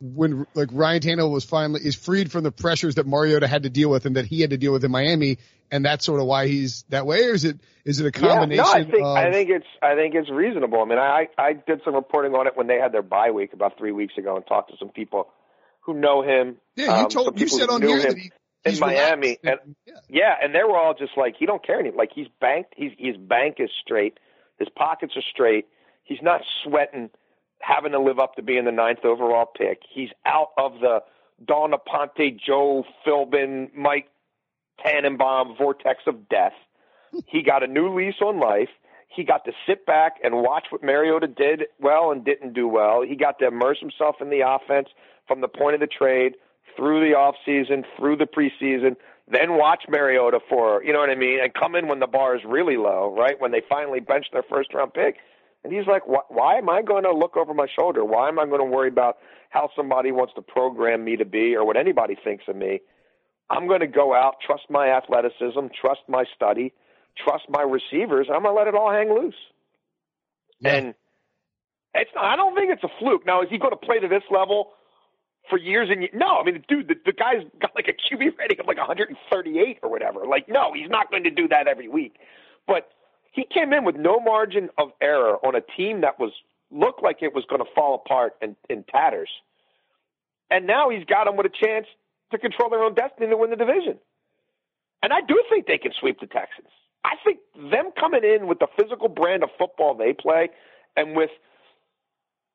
when like Ryan Tannehill was finally is freed from the pressures that Mariota had to deal with and that he had to deal with in Miami, and that's sort of why he's that way, or is it is it a combination Yeah, no, I think of I think it's I think it's reasonable. I mean, I I did some reporting on it when they had their bye week about three weeks ago, and talked to some people who know him. yeah? You um, told you said on here that he, in Miami, relaxed. and yeah. Yeah, and they were all just like, he don't care any. Like he's banked. He's his bank is straight. His pockets are straight. He's not sweating, having to live up to being the ninth overall pick. He's out of the Dawn Aponte, Joe Philbin, Mike Tannenbaum vortex of death. He got a new lease on life. He got to sit back and watch what Mariota did well and didn't do well. He got to immerse himself in the offense from the point of the trade through the off season, through the preseason, then watch Mariota for, you know what I mean, and come in when the bar is really low, right? When they finally bench their first round pick. And he's like, why, why am I going to look over my shoulder? Why am I going to worry about how somebody wants to program me to be or what anybody thinks of me? I'm going to go out, trust my athleticism, trust my study, trust my receivers. I'm going to let it all hang loose. Yeah. And it's I don't think it's a fluke. Now, is he going to play to this level for years and years? No, I mean, dude, the, the guy's got like a QB rating of like 138 or whatever. Like, no, he's not going to do that every week. But he came in with no margin of error on a team that was looked like it was going to fall apart in, in tatters. And now he's got them with a chance to control their own destiny to win the division. And I do think they can sweep the Texans. I think them coming in with the physical brand of football they play and with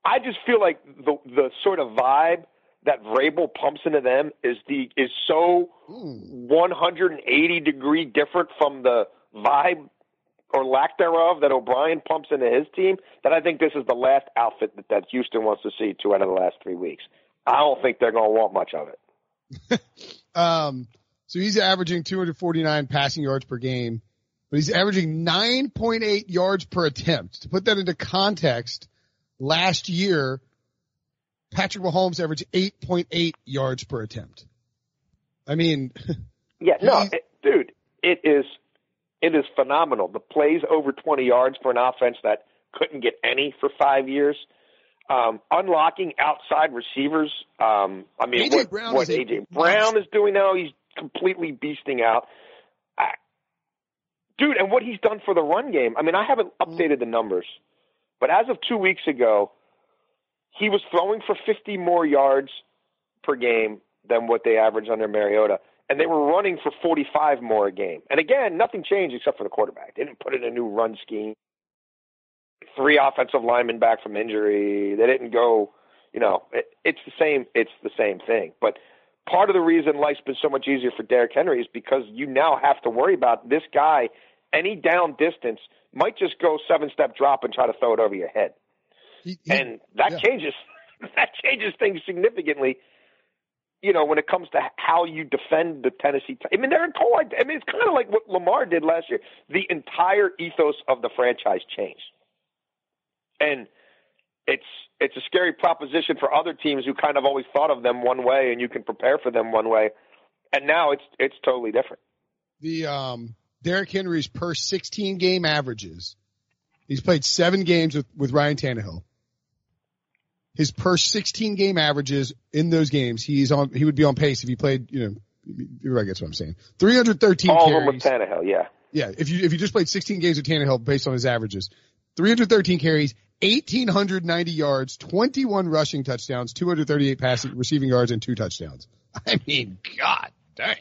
I just feel like the the sort of vibe that Vrabel pumps into them is the is so 180 degree different from the vibe or lack thereof that O'Brien pumps into his team that I think this is the last outfit that, that Houston wants to see two out of the last three weeks. I don't think they're going to want much of it. um, so he's averaging 249 passing yards per game, but he's averaging 9.8 yards per attempt. To put that into context, last year, Patrick Mahomes averaged 8.8 yards per attempt. I mean, yeah, no, it, dude, it is, it is phenomenal. The plays over 20 yards for an offense that couldn't get any for five years. Um, unlocking outside receivers. Um, I mean, AJ what, Brown what AJ Brown is doing now, he's completely beasting out. I, dude, and what he's done for the run game. I mean, I haven't updated the numbers, but as of two weeks ago, he was throwing for 50 more yards per game than what they averaged under Mariota. And they were running for 45 more a game. And again, nothing changed except for the quarterback. They didn't put in a new run scheme. Three offensive linemen back from injury. They didn't go, you know, it, it's the same. It's the same thing. But part of the reason life's been so much easier for Derrick Henry is because you now have to worry about this guy. Any down distance might just go seven step drop and try to throw it over your head. he, he, and that yeah. changes that changes things significantly. You know, when it comes to how you defend the Tennessee. I mean, they're in cold. I mean, it's kind of like what Lamar did last year. The entire ethos of the franchise changed, and it's it's a scary proposition for other teams who kind of always thought of them one way, and you can prepare for them one way, and now it's it's totally different. the um Derrick Henry's per 16 game averages. He's played seven games with, with Ryan Tannehill. His per 16 game averages in those games, he's on, he would be on pace if he played, you know, everybody gets what I'm saying. 313 All of carries. them with Tannehill, yeah. Yeah, if you if you just played 16 games with Tannehill based on his averages, 313 carries, 1,890 yards, 21 rushing touchdowns, 238 passing receiving yards, and two touchdowns. I mean, God dang.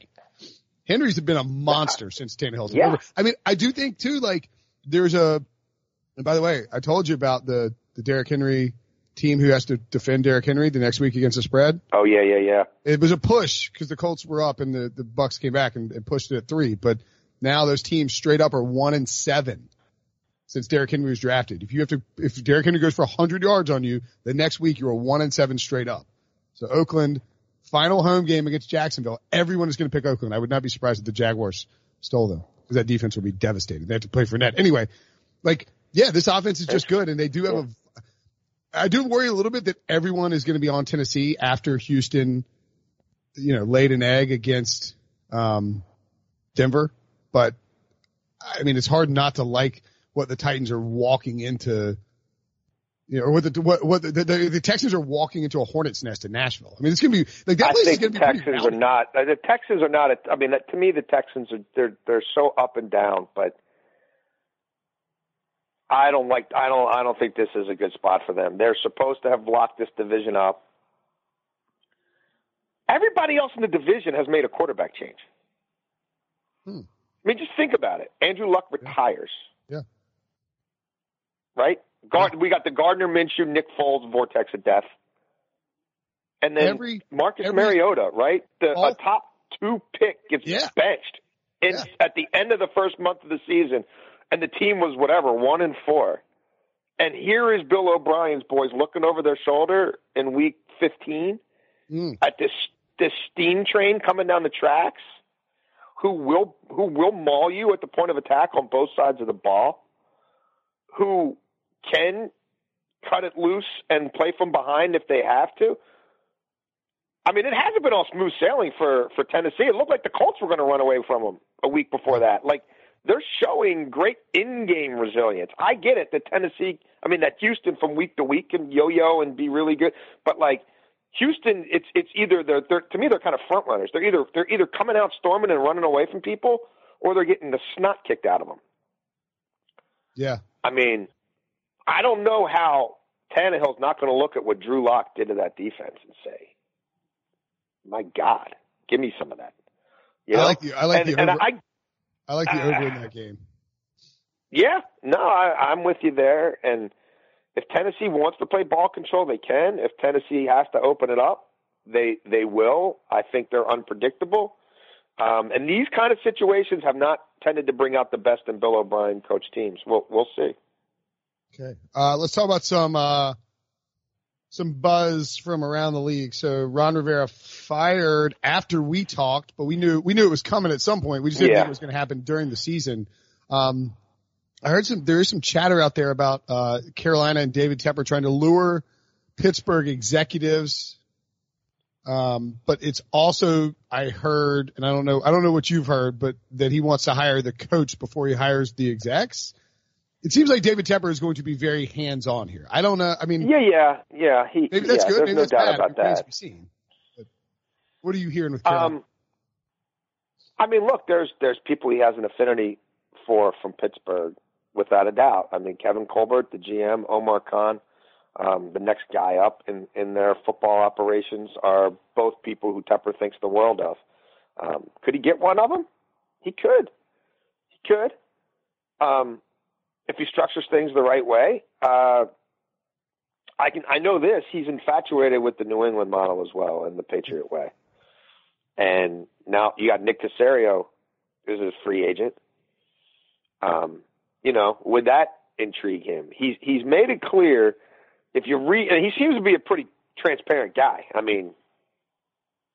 Henry's been a monster since Tannehill's Yeah. over. I mean, I do think too, like there's a. And by the way, I told you about the the Derrick Henry team who has to defend Derrick Henry the next week against the spread. Oh yeah, yeah, yeah. It was a push because the Colts were up and the, the Bucs came back and, and pushed it at three. But now those teams straight up are one and seven since Derrick Henry was drafted. If you have to, if Derrick Henry goes for hundred yards on you, the next week you're a one and seven straight up. So Oakland, final home game against Jacksonville. Everyone is going to pick Oakland. I would not be surprised if the Jaguars stole them because that defense will be devastated. They have to play for net anyway. Like, yeah, this offense is just good and they do have a, I do worry a little bit that everyone is going to be on Tennessee after Houston, you know, laid an egg against, um, Denver. But I mean, it's hard not to like what the Titans are walking into, you know, or what the, what, what the, the, the Texans are walking into a hornet's nest in Nashville. I mean, it's going to be like that I place is think going the to be Texans are not. The Texans are not. A, I mean, to me, the Texans are they're they're so up and down. But I don't like. I don't. I don't think this is a good spot for them. They're supposed to have blocked this division up. Everybody else in the division has made a quarterback change. Hmm. I mean, just think about it. Andrew Luck retires. Yeah. Right. Gard- We got the Gardner Minshew, Nick Foles vortex of death, and then Every- Marcus every- Mariota. Right. The All- a top two pick gets Yeah. benched in, Yeah. at the end of the first month of the season, and the team was whatever one and four. And here is Bill O'Brien's boys looking over their shoulder in week fifteen Mm. at this this steam train coming down the tracks, who will who will maul you at the point of attack on both sides of the ball, who can cut it loose and play from behind if they have to. I mean, it hasn't been all smooth sailing for for Tennessee. It looked like the Colts were going to run away from them a week before that. Like they're showing great in-game resilience. I get it that Tennessee, I mean that Houston from week to week can yo-yo and be really good, but like Houston, it's it's either they're, they're to me they're kind of front runners. They're either they're either coming out storming and running away from people, or they're getting the snot kicked out of them. Yeah. I mean, I don't know how Tannehill's not going to look at what Drew Lock did to that defense and say, my God, give me some of that. You I like you. I like and, the and I, I like the over in that game. yeah, no, I, I'm with you there. And if Tennessee wants to play ball control, they can. If Tennessee has to open it up, they they will. I think they're unpredictable. Um, and these kind of situations have not tended to bring out the best in Bill O'Brien coach teams. We'll we'll see. Okay. Uh, let's talk about some, uh, some buzz from around the league. So Ron Rivera fired after we talked, but we knew, we knew it was coming at some point. We just didn't Yeah. think it was going to happen during the season. Um, I heard some, there is some chatter out there about, uh, Carolina and David Tepper trying to lure Pittsburgh executives. Um, but it's also, I heard, and I don't know, I don't know what you've heard, but that he wants to hire the coach before he hires the execs it seems like David Tepper is going to be very hands on here. I don't know. I mean, Yeah, yeah, yeah. He, maybe that's yeah, good. There's Maybe no that's doubt bad. about It that. seen. But what are you hearing with Carolina? Um, I mean, look, there's there's people he has an affinity for from Pittsburgh, without a doubt. I mean, Kevin Colbert, the GM, Omar Khan, um, the next guy up in in their football operations are both people who Tepper thinks the world of. Um, could he get one of them? He could. He could. Um, if he structures things the right way, uh, I can. I know this. He's infatuated with the New England model as well and the Patriot way. And now you got Nick Caserio, who's a free agent. Um, you know, would that intrigue him? He's he's made it clear. If you read, and he seems to be a pretty transparent guy. I mean,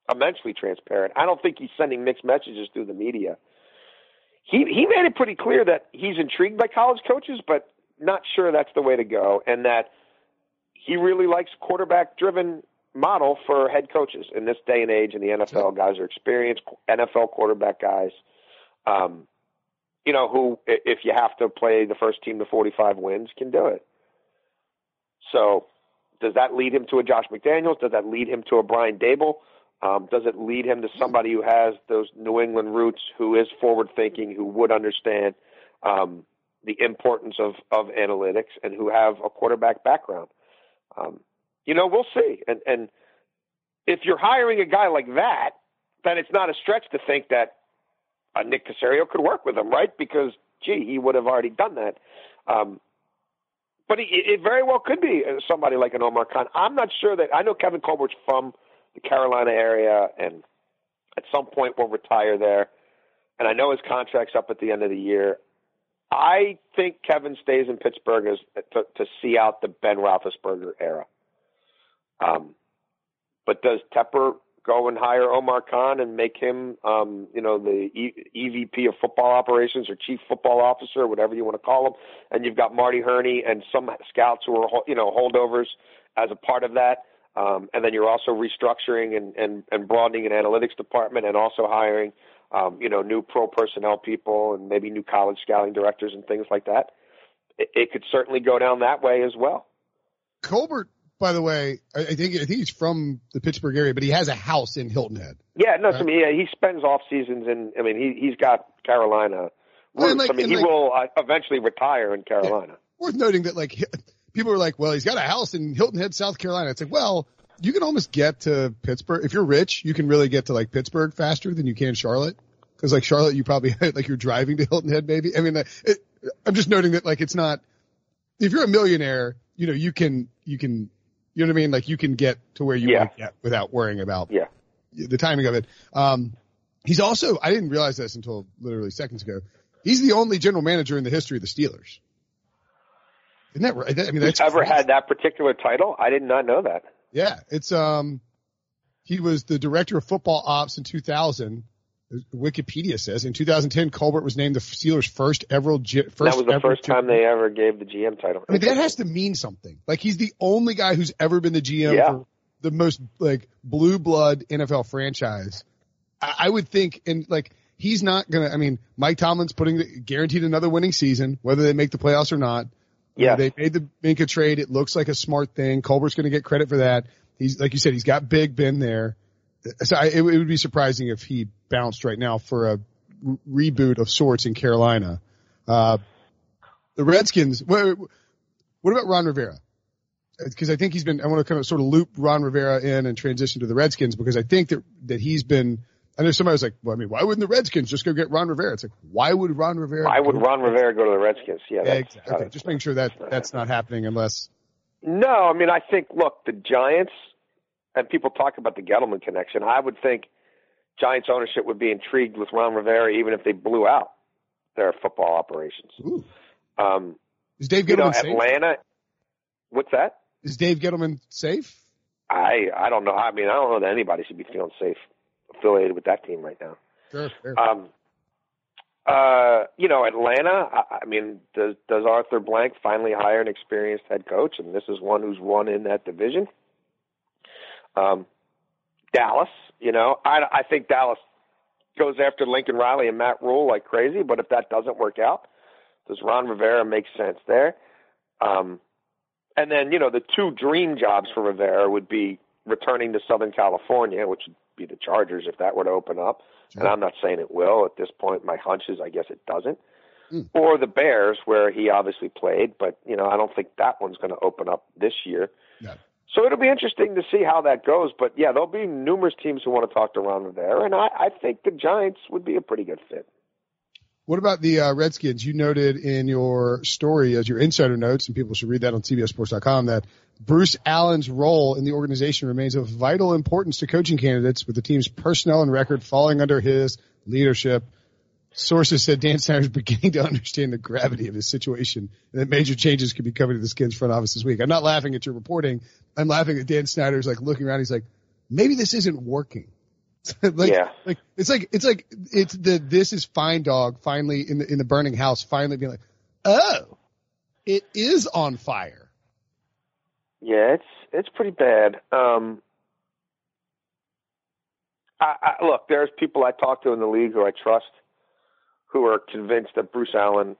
immensely transparent. I don't think he's sending mixed messages through the media. He he made it pretty clear that he's intrigued by college coaches, but not sure that's the way to go, and that he really likes quarterback driven model for head coaches in this day and age in the NFL. Guys are experienced NFL quarterback guys. Um, you know, who, if you have to play the first team to 45 wins, can do it. So, does that lead him to a Josh McDaniels? Does that lead him to a Brian Daboll? Um, does it lead him to somebody who has those New England roots, who is forward thinking, who would understand um, the importance of, of analytics, and who have a quarterback background? Um, you know, we'll see. And, and if you're hiring a guy like that, then it's not a stretch to think that uh, Nick Caserio could work with him, right? Because gee, he would have already done that. Um, but it, it very well could be uh, somebody like an Omar Khan. I'm not sure that I know Kevin Colbert's from the Carolina area, and at some point will retire there. And I know his contract's up at the end of the year. I think Kevin stays in Pittsburgh as, to, to see out the Ben Roethlisberger era. Um, but does Tepper go and hire Omar Khan and make him, um, you know, the e- EVP of football operations or chief football officer, whatever you want to call him? And you've got Marty Hurney and some scouts who are, you know, holdovers as a part of that. Um, and then you're also restructuring and, and, and broadening an analytics department and also hiring, um, you know, new pro personnel people and maybe new college scouting directors and things like that. It, it could certainly go down that way as well. Colbert, by the way, I, I think I think he's from the Pittsburgh area, but he has a house in Hilton Head. Yeah, no, so, I mean, yeah, he spends off seasons in. I mean, he he's got Carolina roots. like- I mean, he like- will uh, eventually retire in Carolina. Worth noting that like people are like, well, he's got a house in Hilton Head, South Carolina. It's like, well, you can almost get to Pittsburgh if you're rich. You can really get to like Pittsburgh faster than you can Charlotte. Because like Charlotte, you probably like you're driving to Hilton Head, maybe. I mean, it, I'm just noting that like it's not. If you're a millionaire, you know you can you can you know what I mean. Like you can get to where you Yeah. want to get without worrying about Yeah. the timing of it. Um, he's also I didn't realize this until literally seconds ago. He's the only general manager in the history of the Steelers. Isn't that right? I mean, that's ever had that particular title? I did not know that. Yeah, it's um, he was the director of football ops in 2000. Wikipedia says in 2010, Colbert was named the Steelers' first ever first that was the first time they ever gave the GM title. I mean, that has to mean something. Like he's the only guy who's ever been the GM Yeah. for the most like blue blood NFL franchise. I, I would think, and like he's not gonna. I mean, Mike Tomlin's putting guaranteed another winning season, whether they make the playoffs or not. Yeah. they made the Minkah trade. It looks like a smart thing. Colbert's going to get credit for that. He's like you said, he's got Big Ben there. So I, it, it would be surprising if he bounced right now for a re- reboot of sorts in Carolina. Uh, the Redskins. What, what about Ron Rivera? because I think he's been. I want to kind of sort of loop Ron Rivera in and transition to the Redskins because I think that that he's been. I know somebody was like, well, I mean, why wouldn't the Redskins just go get Ron Rivera? It's like, why would Ron Rivera? Why would Ron Rivera go to the Redskins? Yeah, that's, exactly. Okay, just making sure that that's not happening unless. No, I mean, I think, look, the Giants, and people talk about the Gettleman connection. I would think Giants ownership would be intrigued with Ron Rivera even if they blew out their football operations. Ooh. Um, Is Dave you know, Gettleman safe? Atlanta, what's that? Is Dave Gettleman safe? I I don't know. I mean, I don't know that anybody should be feeling safe affiliated with that team right now. Sure. sure. Um, uh, you know, Atlanta. I, I mean, does does Arthur Blank finally hire an experienced head coach? And this is one who's won in that division. Um, Dallas. You know, I I think Dallas goes after Lincoln Riley and Matt Rhule like crazy. But if that doesn't work out, does Ron Rivera make sense there? Um, and then you know, the two dream jobs for Rivera would be returning to Southern California, which would be the Chargers if that were to open up. And I'm not saying it will at this point. My hunch is I guess it doesn't. Mm. Or the Bears, where he obviously played, but you know I don't think that one's going to open up this year. No. So it'll be interesting to see how that goes. But yeah, there'll be numerous teams who want to talk to Ron Rivera, and I, I think the Giants would be a pretty good fit. What about the uh, Redskins? You noted in your story as your insider notes, and people should read that on CBSSports.com, that Bruce Allen's role in the organization remains of vital importance to coaching candidates, with the team's personnel and record falling under his leadership. Sources said Dan Snyder is beginning to understand the gravity of his situation and that major changes could be coming to the Skins front office this week. I'm not laughing at your reporting. I'm laughing at Dan Snyder's like looking around. He's like, maybe this isn't working. like, Yeah. like it's like it's like it's the this is fine dog finally in the in the burning house finally being like, oh, it is on fire. Yeah, it's it's pretty bad. Um, I, I, look, there's people I talk to in the league who I trust, who are convinced that Bruce Allen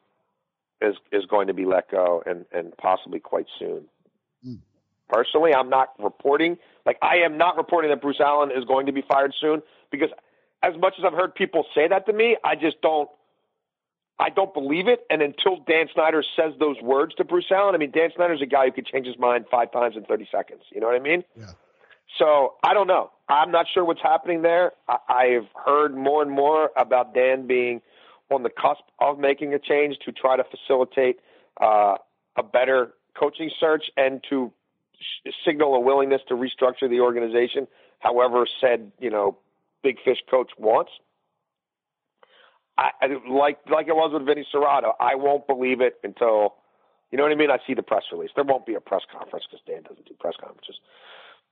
is is going to be let go and and possibly quite soon. Mm. Personally, I'm not reporting like I am not reporting that Bruce Allen is going to be fired soon because as much as I've heard people say that to me, I just don't I don't believe it. And until Dan Snyder says those words to Bruce Allen, I mean, Dan Snyder's a guy who could change his mind five times in 30 seconds. You know what I mean? Yeah. So I don't know. I'm not sure what's happening there. I, I've heard more and more about Dan being on the cusp of making a change to try to facilitate uh, a better coaching search and to signal a willingness to restructure the organization, however said, you know, big fish coach wants. I, I like like it was with Vinny Cerrato. I won't believe it until you know what I mean. I see the press release. There won't be a press conference because Dan doesn't do press conferences.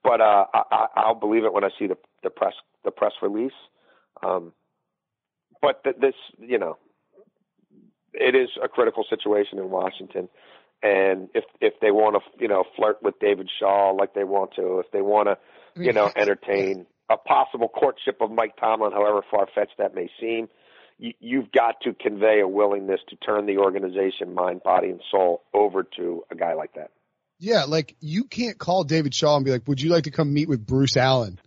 But uh, I, I'll believe it when I see the the press the press release. Um, but th- this, you know, it is a critical situation in Washington. And if if they want to, you know, flirt with David Shaw like they want to, if they want to, you know, entertain a possible courtship of Mike Tomlin, however far fetched that may seem, you, you've got to convey a willingness to turn the organization, mind, body, and soul over to a guy like that. Yeah, like you can't call David Shaw and be like, "Would you like to come meet with Bruce Allen?"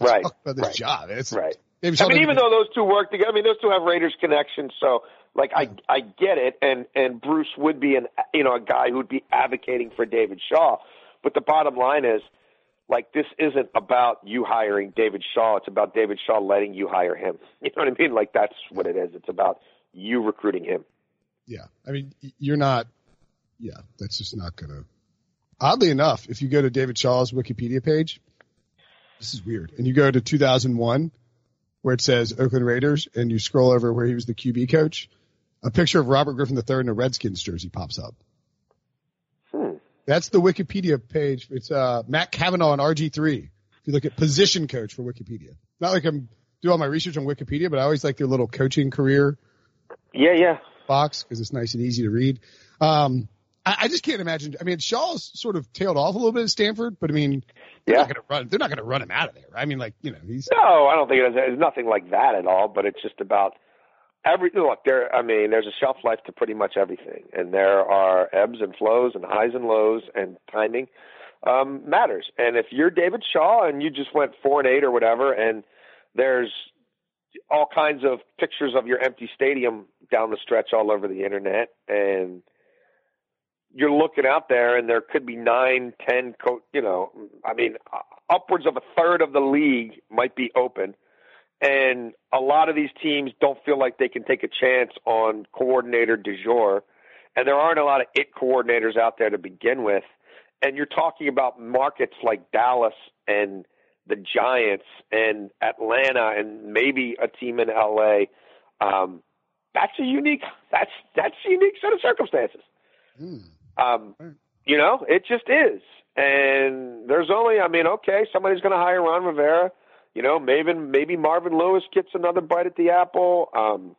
Right, about this right. job. It's Right. I mean, even though those two work together, I mean, those two have Raiders connections. So, like, I I get it, and and Bruce would be an you know a guy who'd be advocating for David Shaw, but the bottom line is, like, this isn't about you hiring David Shaw. It's about David Shaw letting you hire him. You know what I mean? Like, that's what it is. It's about you recruiting him. Yeah, I mean, you're not. Yeah, that's just not gonna. Oddly enough, if you go to David Shaw's Wikipedia page, this is weird, and you go to 2001, where it says Oakland Raiders, and you scroll over where he was the QB coach, a picture of Robert Griffin III in a Redskins jersey pops up. Hmm. That's the Wikipedia page. It's uh, Matt Cavanaugh on RG3. If you look at position coach for Wikipedia, not like I'm do all my research on Wikipedia, but I always like their little coaching career Yeah, yeah. box because it's nice and easy to read. Um, I, I just can't imagine. I mean, Shaw's sort of tailed off a little bit at Stanford, but I mean, they're Yeah. not going to run. They're not going to run him out of there. I mean, like you know, he's No, I don't think it is. It's nothing like that at all. But it's just about every look. There, I mean, there's a shelf life to pretty much everything, and there are ebbs and flows, and highs and lows, and timing um, matters. And if you're David Shaw and you just went four and eight or whatever, and there's all kinds of pictures of your empty stadium down the stretch all over the internet, and you're looking out there, and there could be nine, ten, co- you know, I mean, upwards of a third of the league might be open, and a lot of these teams don't feel like they can take a chance on coordinator du jour, and there aren't a lot of it coordinators out there to begin with, and you're talking about markets like Dallas and the Giants and Atlanta and maybe a team in LA. Um, that's a unique. That's that's a unique set of circumstances. Mm. Um, you know, it just is. And there's only, I mean, okay, somebody's going to hire Ron Rivera. You know, maybe maybe Marvin Lewis gets another bite at the apple. Um,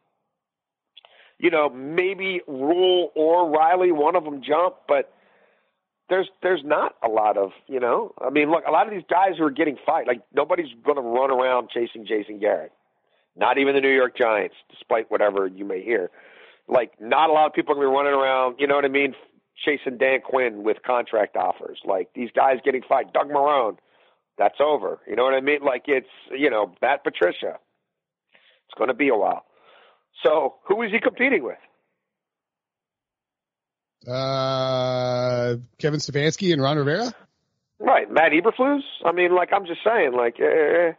you know, maybe Rhule or Riley, one of them jump, but there's there's not a lot of you know. I mean, look, a lot of these guys who are getting fired, like nobody's going to run around chasing Jason Garrett. Not even the New York Giants, despite whatever you may hear. Like, not a lot of people are going to be running around. You know what I mean? Chasing Dan Quinn with contract offers. Like these guys getting fired. Doug Marrone, that's over. You know what I mean? Like it's you know Matt Patricia. It's going to be a while. So who is he competing with? Uh, Kevin Stefanski and Ron Rivera. Right, Matt Eberflus. I mean, like I'm just saying, like eh,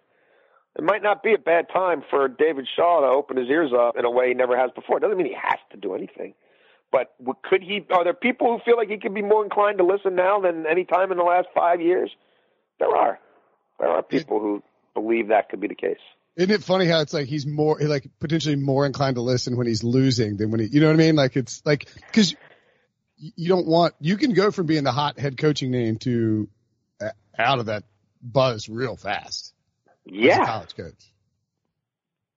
it might not be a bad time for David Shaw to open his ears up in a way he never has before. It doesn't mean he has to do anything. But could he? Are there people who feel like he could be more inclined to listen now than any time in the last five years? There are. There are people who believe that could be the case. Isn't it funny how it's like he's more like potentially more inclined to listen when he's losing than when he, you know what I mean? Like it's like because you don't want you can go from being the hot head coaching name to uh, out of that buzz real fast. Yeah, college coach.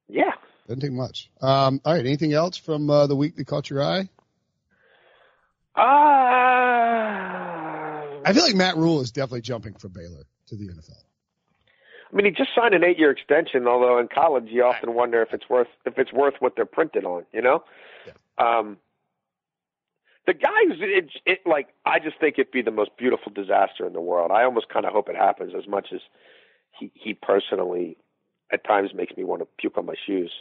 Yeah, doesn't take much. Um, all right, anything else from uh, the week that caught your eye? Uh, I feel like Matt Rhule is definitely jumping from Baylor to the NFL. I mean, he just signed an eight-year extension. Although in college, you often wonder if it's worth if it's worth what they're printed on. You know, yeah. um, the guy who's it, it, like I just think it'd be the most beautiful disaster in the world. I almost kind of hope it happens as much as he he personally at times makes me want to puke on my shoes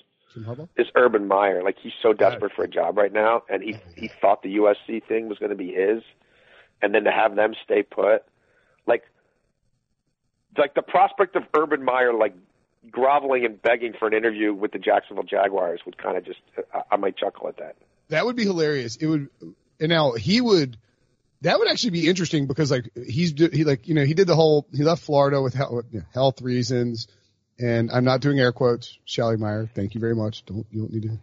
is Urban Meyer. Like he's so desperate for a job right now, and he oh, he thought the USC thing was going to be his, and then to have them stay put, like like the prospect of Urban Meyer like groveling and begging for an interview with the Jacksonville Jaguars would kind of just I, I might chuckle at that. That would be hilarious. It would, and now he would. That would actually be interesting because like he's he like you know he did the whole he left Florida with health, health reasons and I'm not doing air quotes. Shelly Meyer, thank you very much. Don't you don't need to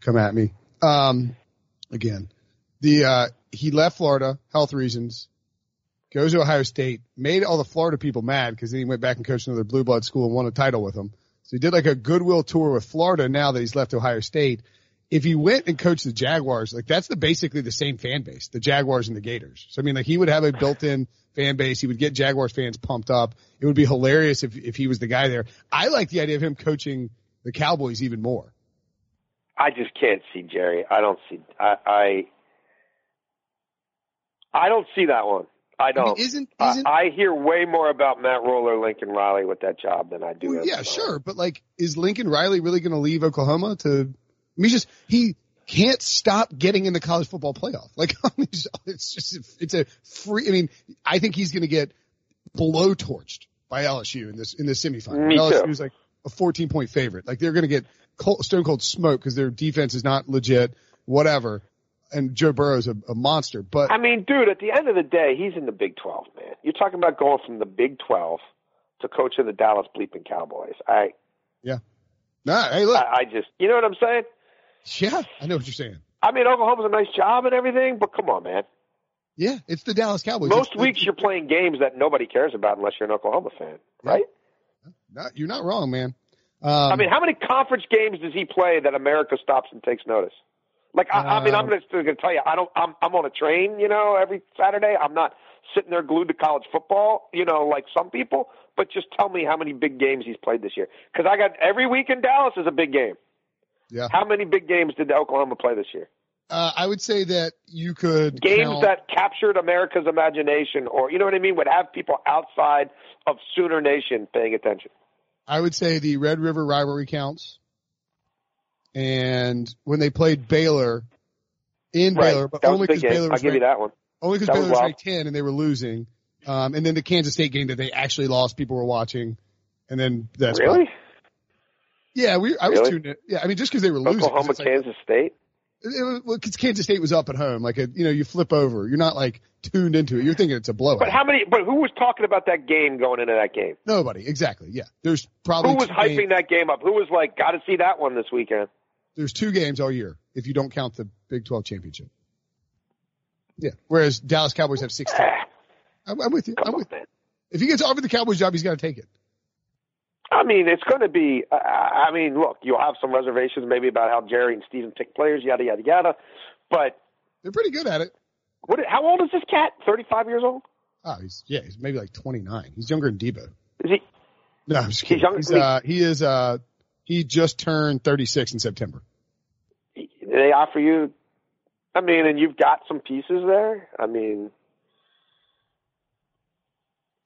come at me. Um, again, the uh, he left Florida, health reasons. Goes to Ohio State, made all the Florida people mad because then he went back and coached another blue blood school and won a title with them. So he did like a goodwill tour with Florida. Now that he's left Ohio State, if he went and coached the Jaguars, like that's the basically the same fan base, the Jaguars and the Gators. So I mean, like he would have a built-in fan base. He would get Jaguars fans pumped up. It would be hilarious if if he was the guy there. I like the idea of him coaching the Cowboys even more. I just can't see Jerry. I don't see. I I, I don't see that one. I don't. I mean, isn't, isn't I, I, hear way more about Matt Roller, Lincoln Riley with that job than I do. Well, yeah, sure, but like, is Lincoln Riley really going to leave Oklahoma to I mean, just he can't stop getting in the college football playoff. Like, it's just it's a free. I mean, I think he's going to get blow torched by LSU in this in the semifinal. Me LSU too. is like a 14 point favorite. Like they're going to get cold, stone cold smoke because their defense is not legit. Whatever. And Joe Burrow's a, a monster. But I mean, dude, at the end of the day, he's in the Big 12, man. You're talking about going from the Big 12 to coaching the Dallas Bleeping Cowboys. I yeah. Nah, hey, look. I, I just, you know what I'm saying? Yeah, I know what you're saying. I mean, Oklahoma's a nice job and everything, but come on, man. Yeah, it's the Dallas Cowboys. Most it's, weeks it's, you're playing games that nobody cares about unless you're an Oklahoma fan, right? Not, you're not wrong, man. Um, I mean, how many conference games does he play that America stops and takes notice? Like, I, I mean, I'm just going to tell you, I don't. I'm I'm on a train, you know, every Saturday. I'm not sitting there glued to college football, you know, like some people. But just tell me how many big games he's played this year, because I got every week in Dallas is a big game. Yeah. How many big games did Oklahoma play this year? Uh, I would say that you could games count... that captured America's imagination, or you know what I mean, would have people outside of Sooner Nation paying attention. I would say the Red River rivalry counts, and when they played Baylor, in Right. Baylor, but only because. Baylor I'll was give you ranked, that one. only because that was was ranked ten and they were losing. Um, and then the Kansas State game that they actually lost, people were watching, and then that's really? Yeah. We I was Really? tuned in. Yeah, I mean just because they were losing. Oklahoma, it's like- Kansas State. it was, well, 'cause Kansas State was up at home. Like a, you know, you flip over. You're not like tuned into it. You're thinking it's a blowout. But how many? But who was talking about that game going into that game? Nobody. Exactly. Yeah. There's probably Who was hyping games- that game up? Who was like, got to see that one this weekend? There's two games all year if you don't count the Big 12 championship. Yeah. Whereas Dallas Cowboys have 16. Ah, I'm, I'm with you. I'm with. man. If he gets offered the Cowboys job, he's got to take it. I mean, it's going to be. I I mean, look, you'll have some reservations maybe about how Jerry and Stephen pick players, yada yada yada. But They're pretty good at it. what? How old is this cat? Thirty-five years old? Oh, he's yeah, he's maybe like 29. He's younger than Debo. Is he? No, I'm just kidding. younger- He's, uh, he is uh, he just turned 36 in September. They offer you. I mean, and you've got some pieces there. I mean,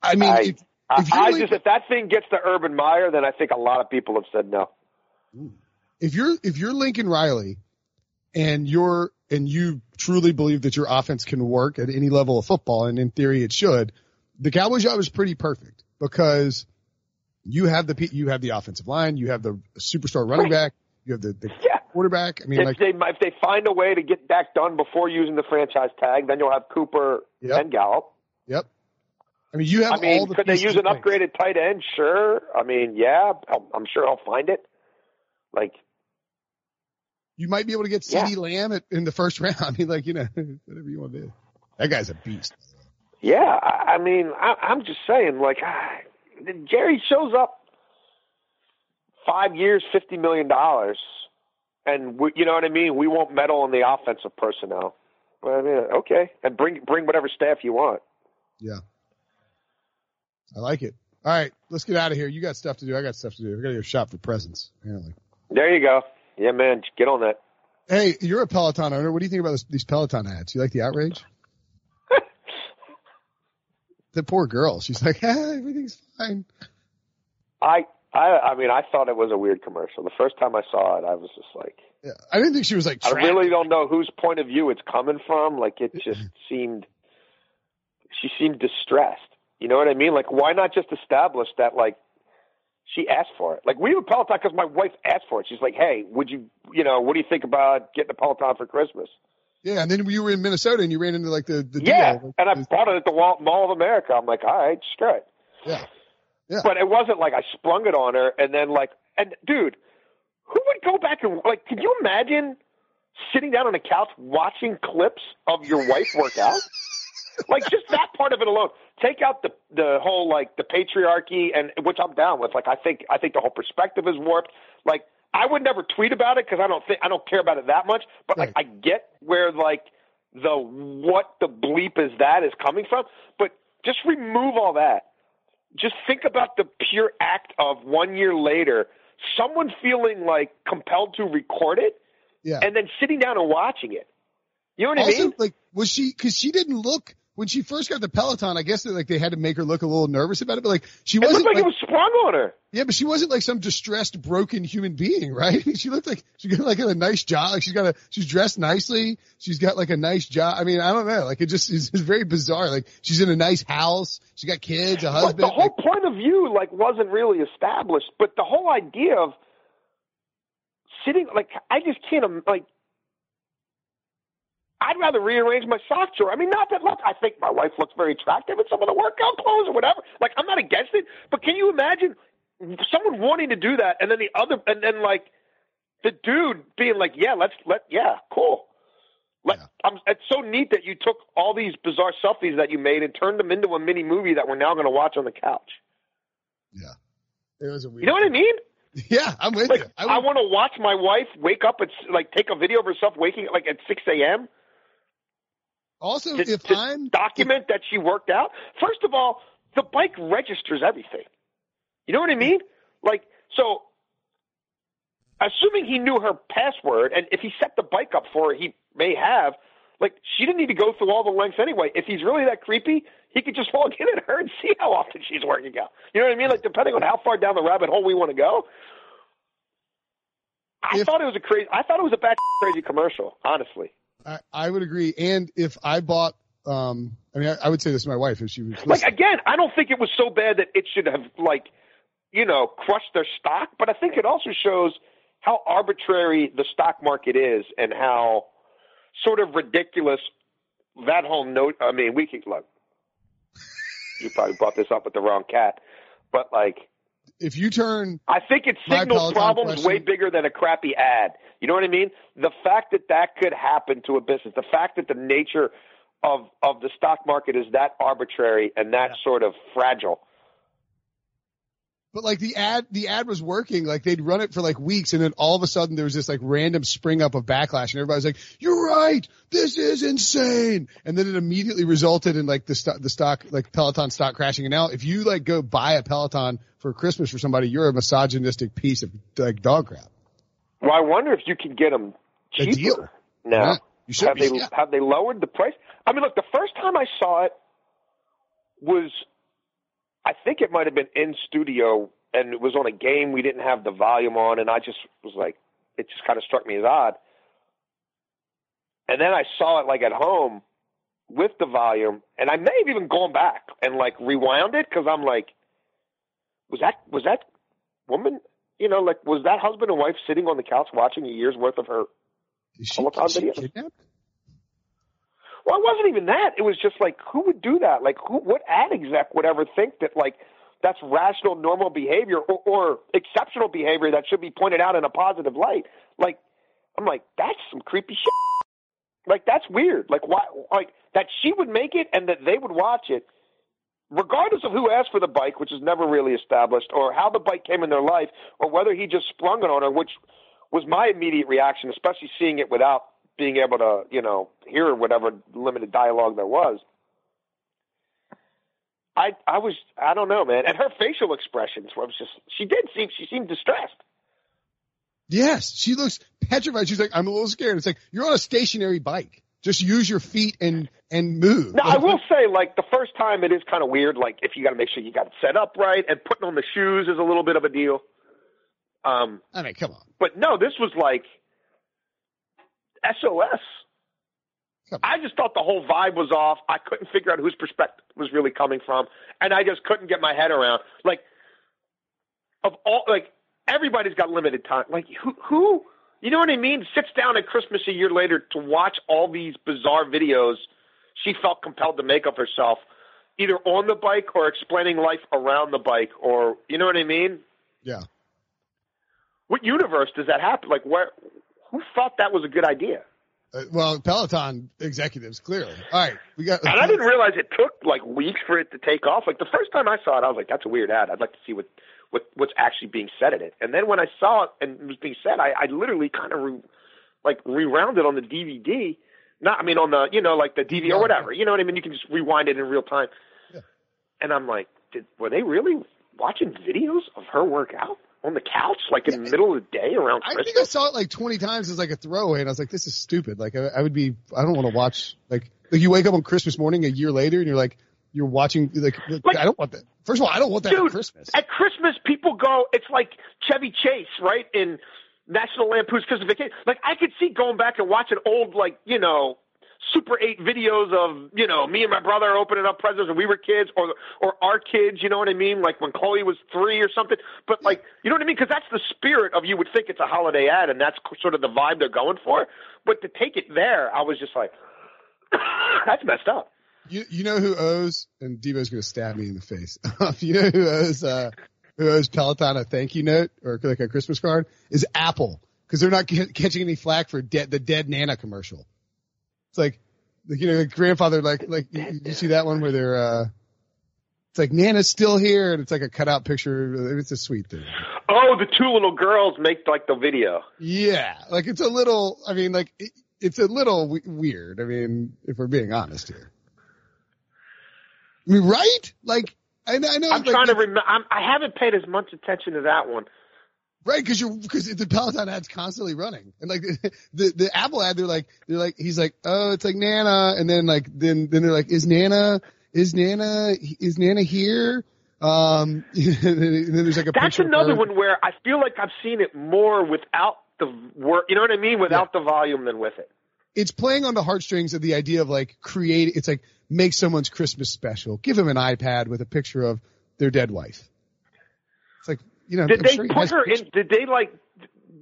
I mean, I- if, I, I like- just if that thing gets to Urban Meyer, then I think a lot of people have said no. if you're if you're Lincoln Riley and you're and you truly believe that your offense can work at any level of football, and in theory it should, the Cowboys job is pretty perfect because you have the you have the offensive line, you have the superstar running back, you have the, the Yeah. quarterback. I mean, If like they if they find a way to get that done before using the franchise tag, then you'll have Cooper Yep. and Gallup. yep. I mean, you have I mean, all the could they use an upgraded tight end? Sure. I mean, yeah, I'll- I'm sure I'll find it. Like, You might be able to get Yeah. Lamb at, in the first round. I mean, like you know, whatever you want to do. That guy's a beast. yeah, I, I mean, I, I'm just saying, like, ah, Jerry shows up five years, fifty million dollars, and we, you know what I mean. We won't meddle in the offensive personnel. Well, I mean, okay, and bring bring whatever staff you want. Yeah. I like it. All right, let's get out of here. You got stuff to do. I got stuff to do. We got to go shop for presents, apparently. There you go. Yeah, man, get on that. Hey, you're a Peloton owner. What do you think about this, these Peloton ads? You like the outrage? the poor girl. She's like, ah, everything's fine. I, I, I mean, I thought it was a weird commercial. The first time I saw it, I was just like, Yeah. I didn't think she was like. I really don't know whose point of view it's coming from. Like, it just seemed, she seemed distressed. You know what I mean? Like, why not just establish that, like, she asked for it? Like, we have a Peloton because my wife asked for it. She's like, hey, would you, you know, what do you think about getting a Peloton for Christmas? Yeah, and then you were in Minnesota and you ran into like the the Yeah. deal. And I bought it at the Mall of America. I'm like, all right, screw it. Yeah. Yeah. But it wasn't like I sprung it on her and then like, and dude, who would go back and like? Can you imagine sitting down on a couch watching clips of your wife work out? Like just that part of it alone. Take out the the whole like the patriarchy and which I'm down with. Like I think I think the whole perspective is warped. Like I would never tweet about it because I don't think I don't care about it that much. But like I get where like the what the bleep is that is coming from. But just remove all that just think about the pure act of one year later, someone feeling like compelled to record it Yeah. and then sitting down and watching it. You know what I mean? like, was she? Because she didn't look when she first got the Peloton. I guess that, like they had to make her look a little nervous about it, but like she It wasn't looked like, it was sprung on her. Yeah, but she wasn't like some distressed, broken human being, right? she looked like she got like a nice job. Like she's got a, she's dressed nicely. She's got like a nice job. I mean, I don't know. Like it just is it's very bizarre. Like she's in a nice house. She got kids, a But husband. the whole like, point of view like wasn't really established. But the whole idea of sitting like I just can't like. I'd rather rearrange my sock drawer. I mean, not that look. I think my wife looks very attractive in some of the workout clothes or whatever. Like, I'm not against it, but can you imagine someone wanting to do that and then the other and then like the dude being like, "Yeah, let's let yeah, cool." Let, Yeah. I'm, it's so neat that you took all these bizarre selfies that you made and turned them into a mini movie that we're now going to watch on the couch. yeah, it was a weird. You know what I mean? Yeah, I'm with Like, you. I, would- want to watch my wife wake up s- like take a video of herself waking like at 6 a.m. also, to, if to I'm document that she worked out. First of all, the bike registers everything. You know what I mean? Like, so assuming he knew her password, and if he set the bike up for her, he may have. Like, she didn't need to go through all the lengths anyway. If he's really that creepy, he could just log in at her and see how often she's working out. You know what I mean? Like, depending on how far down the rabbit hole we want to go. I If- thought it was a crazy. I thought it was a bad crazy commercial. Honestly, I, I would agree. And if I bought, um, I mean, I, I would say this to my wife if she was Like again, I don't think it was so bad that it should have like, you know, crushed their stock. But I think it also shows how arbitrary the stock market is and how sort of ridiculous that whole note. I mean, we could look. You probably brought this up with the wrong cat, but like, if you turn, I think it signals problems question- way bigger than a crappy ad. You know what I mean? The fact that that could happen to a business, the fact that the nature of of the stock market is that arbitrary and that sort of fragile. But like the ad, the ad was working. Like they'd run it for like weeks, and then all of a sudden there was this like random spring up of backlash, and everybody's like, "You're right, this is insane." And then it immediately resulted in like the stock, the stock, like Peloton stock crashing. And now if you like go buy a Peloton for Christmas for somebody, you're a misogynistic piece of like dog crap. Well, I wonder if you can get them cheaper now. Yeah, you should have be, they yeah. have they lowered the price? I mean, look, the first time I saw it was, I think it might have been in studio, and it was on a game we didn't have the volume on, and I just was like, it just kind of struck me as odd. And then I saw it like at home with the volume, and I may have even gone back and like rewound it because I'm like, was that was that woman? You know, like was that husband and wife sitting on the couch watching a year's worth of her Is she, she videos? kidnapped? Well, it wasn't even that. It was just like, who would do that? Like, who? What ad exec would ever think that like that's rational, normal behavior or, or exceptional behavior that should be pointed out in a positive light? Like, I'm like, that's some creepy shit. Like, that's weird. Like, why? Like that she would make it and that they would watch it, regardless of who asked for the bike, which is never really established, or how the bike came in their life, or whether he just sprung it on her, which was my immediate reaction, especially seeing it without being able to, you know, hear whatever limited dialogue there was. I I was I don't know, man. And her facial expressions was just she did seem she seemed distressed. Yes, she looks petrified. She's like, I'm a little scared. It's like you're on a stationary bike. Just use your feet and and move. Now I will say, like the first time, it is kind of weird. Like if you got to make sure you got it set up right, and putting on the shoes is a little bit of a deal. Um, I mean, come on. but no, this was like SOS. I just thought the whole vibe was off. I couldn't figure out whose perspective was really coming from, and I just couldn't get my head around. Like, of all, like everybody's got limited time. Like, who, who, you know what I mean? Sits down at Christmas a year later to watch all these bizarre videos she felt compelled to make of herself, either on the bike or explaining life around the bike, or you know what I mean? Yeah. What universe does that happen? Like, where? Who thought that was a good idea? Uh, well, Peloton executives, clearly. All right, we got. And I didn't realize it took like weeks for it to take off. Like the first time I saw it, I was like, "That's a weird ad. I'd like to see what what what's actually being said in it." And then when I saw it and it was being said, I, I literally kind of re, like rewound it on the DVD. Not, I mean, on the you know like the DVD or whatever. You know what I mean? You can just rewind it in real time. Yeah. And I'm like, did were they really watching videos of her work out on the couch, like in the middle of the day around I Christmas? think I saw it like 20 times as like a throwaway, and I was like, "This is stupid." Like, I, I would be. I don't want to watch. Like, like you wake up on Christmas morning a year later, and you're like, you're watching. Like, Like- I don't want that. First of all, I don't want that Dude, Christmas. At Christmas, people go. It's like Chevy Chase, right? In National Lampoon's Christmas Vacation. Like I could see going back and watching old, like you know, Super Eight videos of you know me and my brother opening up presents when we were kids, or or our kids. You know what I mean? Like when Chloe was three or something. But like you know what I mean? Because that's the spirit of you would think it's a holiday ad, and that's sort of the vibe they're going for. But to take it there, I was just like, that's messed up. You you know who owes? And Devo's going to stab me in the face. you know who owes? Uh, who owes Peloton a thank you note or like a Christmas card? Is Apple because they're not ca- catching any flack for dead the dead Nana commercial. It's like, like you know, the grandfather like like you, you see that one where they're. uh it's like Nana's still here, and it's like a cutout picture. It's a sweet thing. Oh, the two little girls make like the video. Yeah, like it's a little. I mean, like it, it's a little w- weird. I mean, if we're being honest here. I mean, right? Like, I, know- I know. I'm like, trying to remember. I haven't paid as much attention to that one. Right because you're because the Peloton ad's constantly running, and like the the Apple ad, they're like they're like he's like oh it's like Nana, and then like then then they're like is Nana is Nana is Nana here? Um, and then there's like a That's another one where I feel like I've seen it more without the word. You know what I mean? Without the volume than with it. it's playing on the heartstrings of the idea of like create. It's like make someone's Christmas special. Give them an iPad with a picture of their dead wife. It's like you know. Did I'm they sure put her pictures- in? Did they like?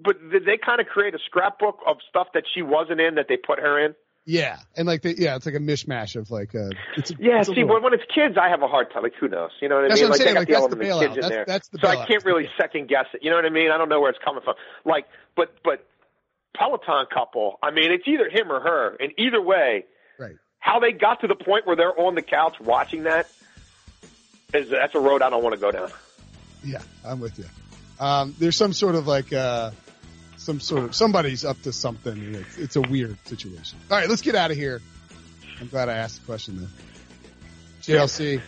But did they kind of create a scrapbook of stuff that she wasn't in that they put her in? Yeah, and like the, yeah, it's like a mishmash of like uh it's a, Yeah, it's see, little- when, when it's kids, I have a hard time. Like, who knows? You know what I That's mean? what I'm like, saying, they like, got that's the the element of bailout. kids in That's- there. that's the so I can't really second guess it. You know what I mean? I don't know where it's coming from. Like, but but Peloton couple. I mean, it's either him or her, and either way, right. how they got to the point where they're on the couch watching that is that's a road I don't want to go down. Yeah, I'm with you. Um, there's some sort of like, uh, some sort of, somebody's up to something. and It's, it's a weird situation. All right, let's get out of here. I'm glad I asked the question though. JLC,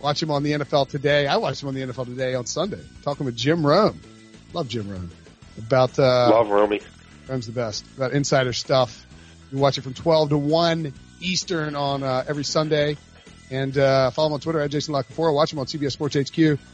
watch him on the NFL today. I watched him on the NFL today on Sunday, talking with Jim Rome. Love Jim Rome. About, uh, Love Romy. Rome's the best. About insider stuff. You watch it from 12 to 1 Eastern on, uh, every Sunday. And, uh, follow him on Twitter at Jason La Canfora. Watch him on CBS Sports HQ.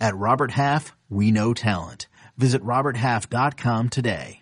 At Robert Half, we know talent. Visit roberthalf.com today.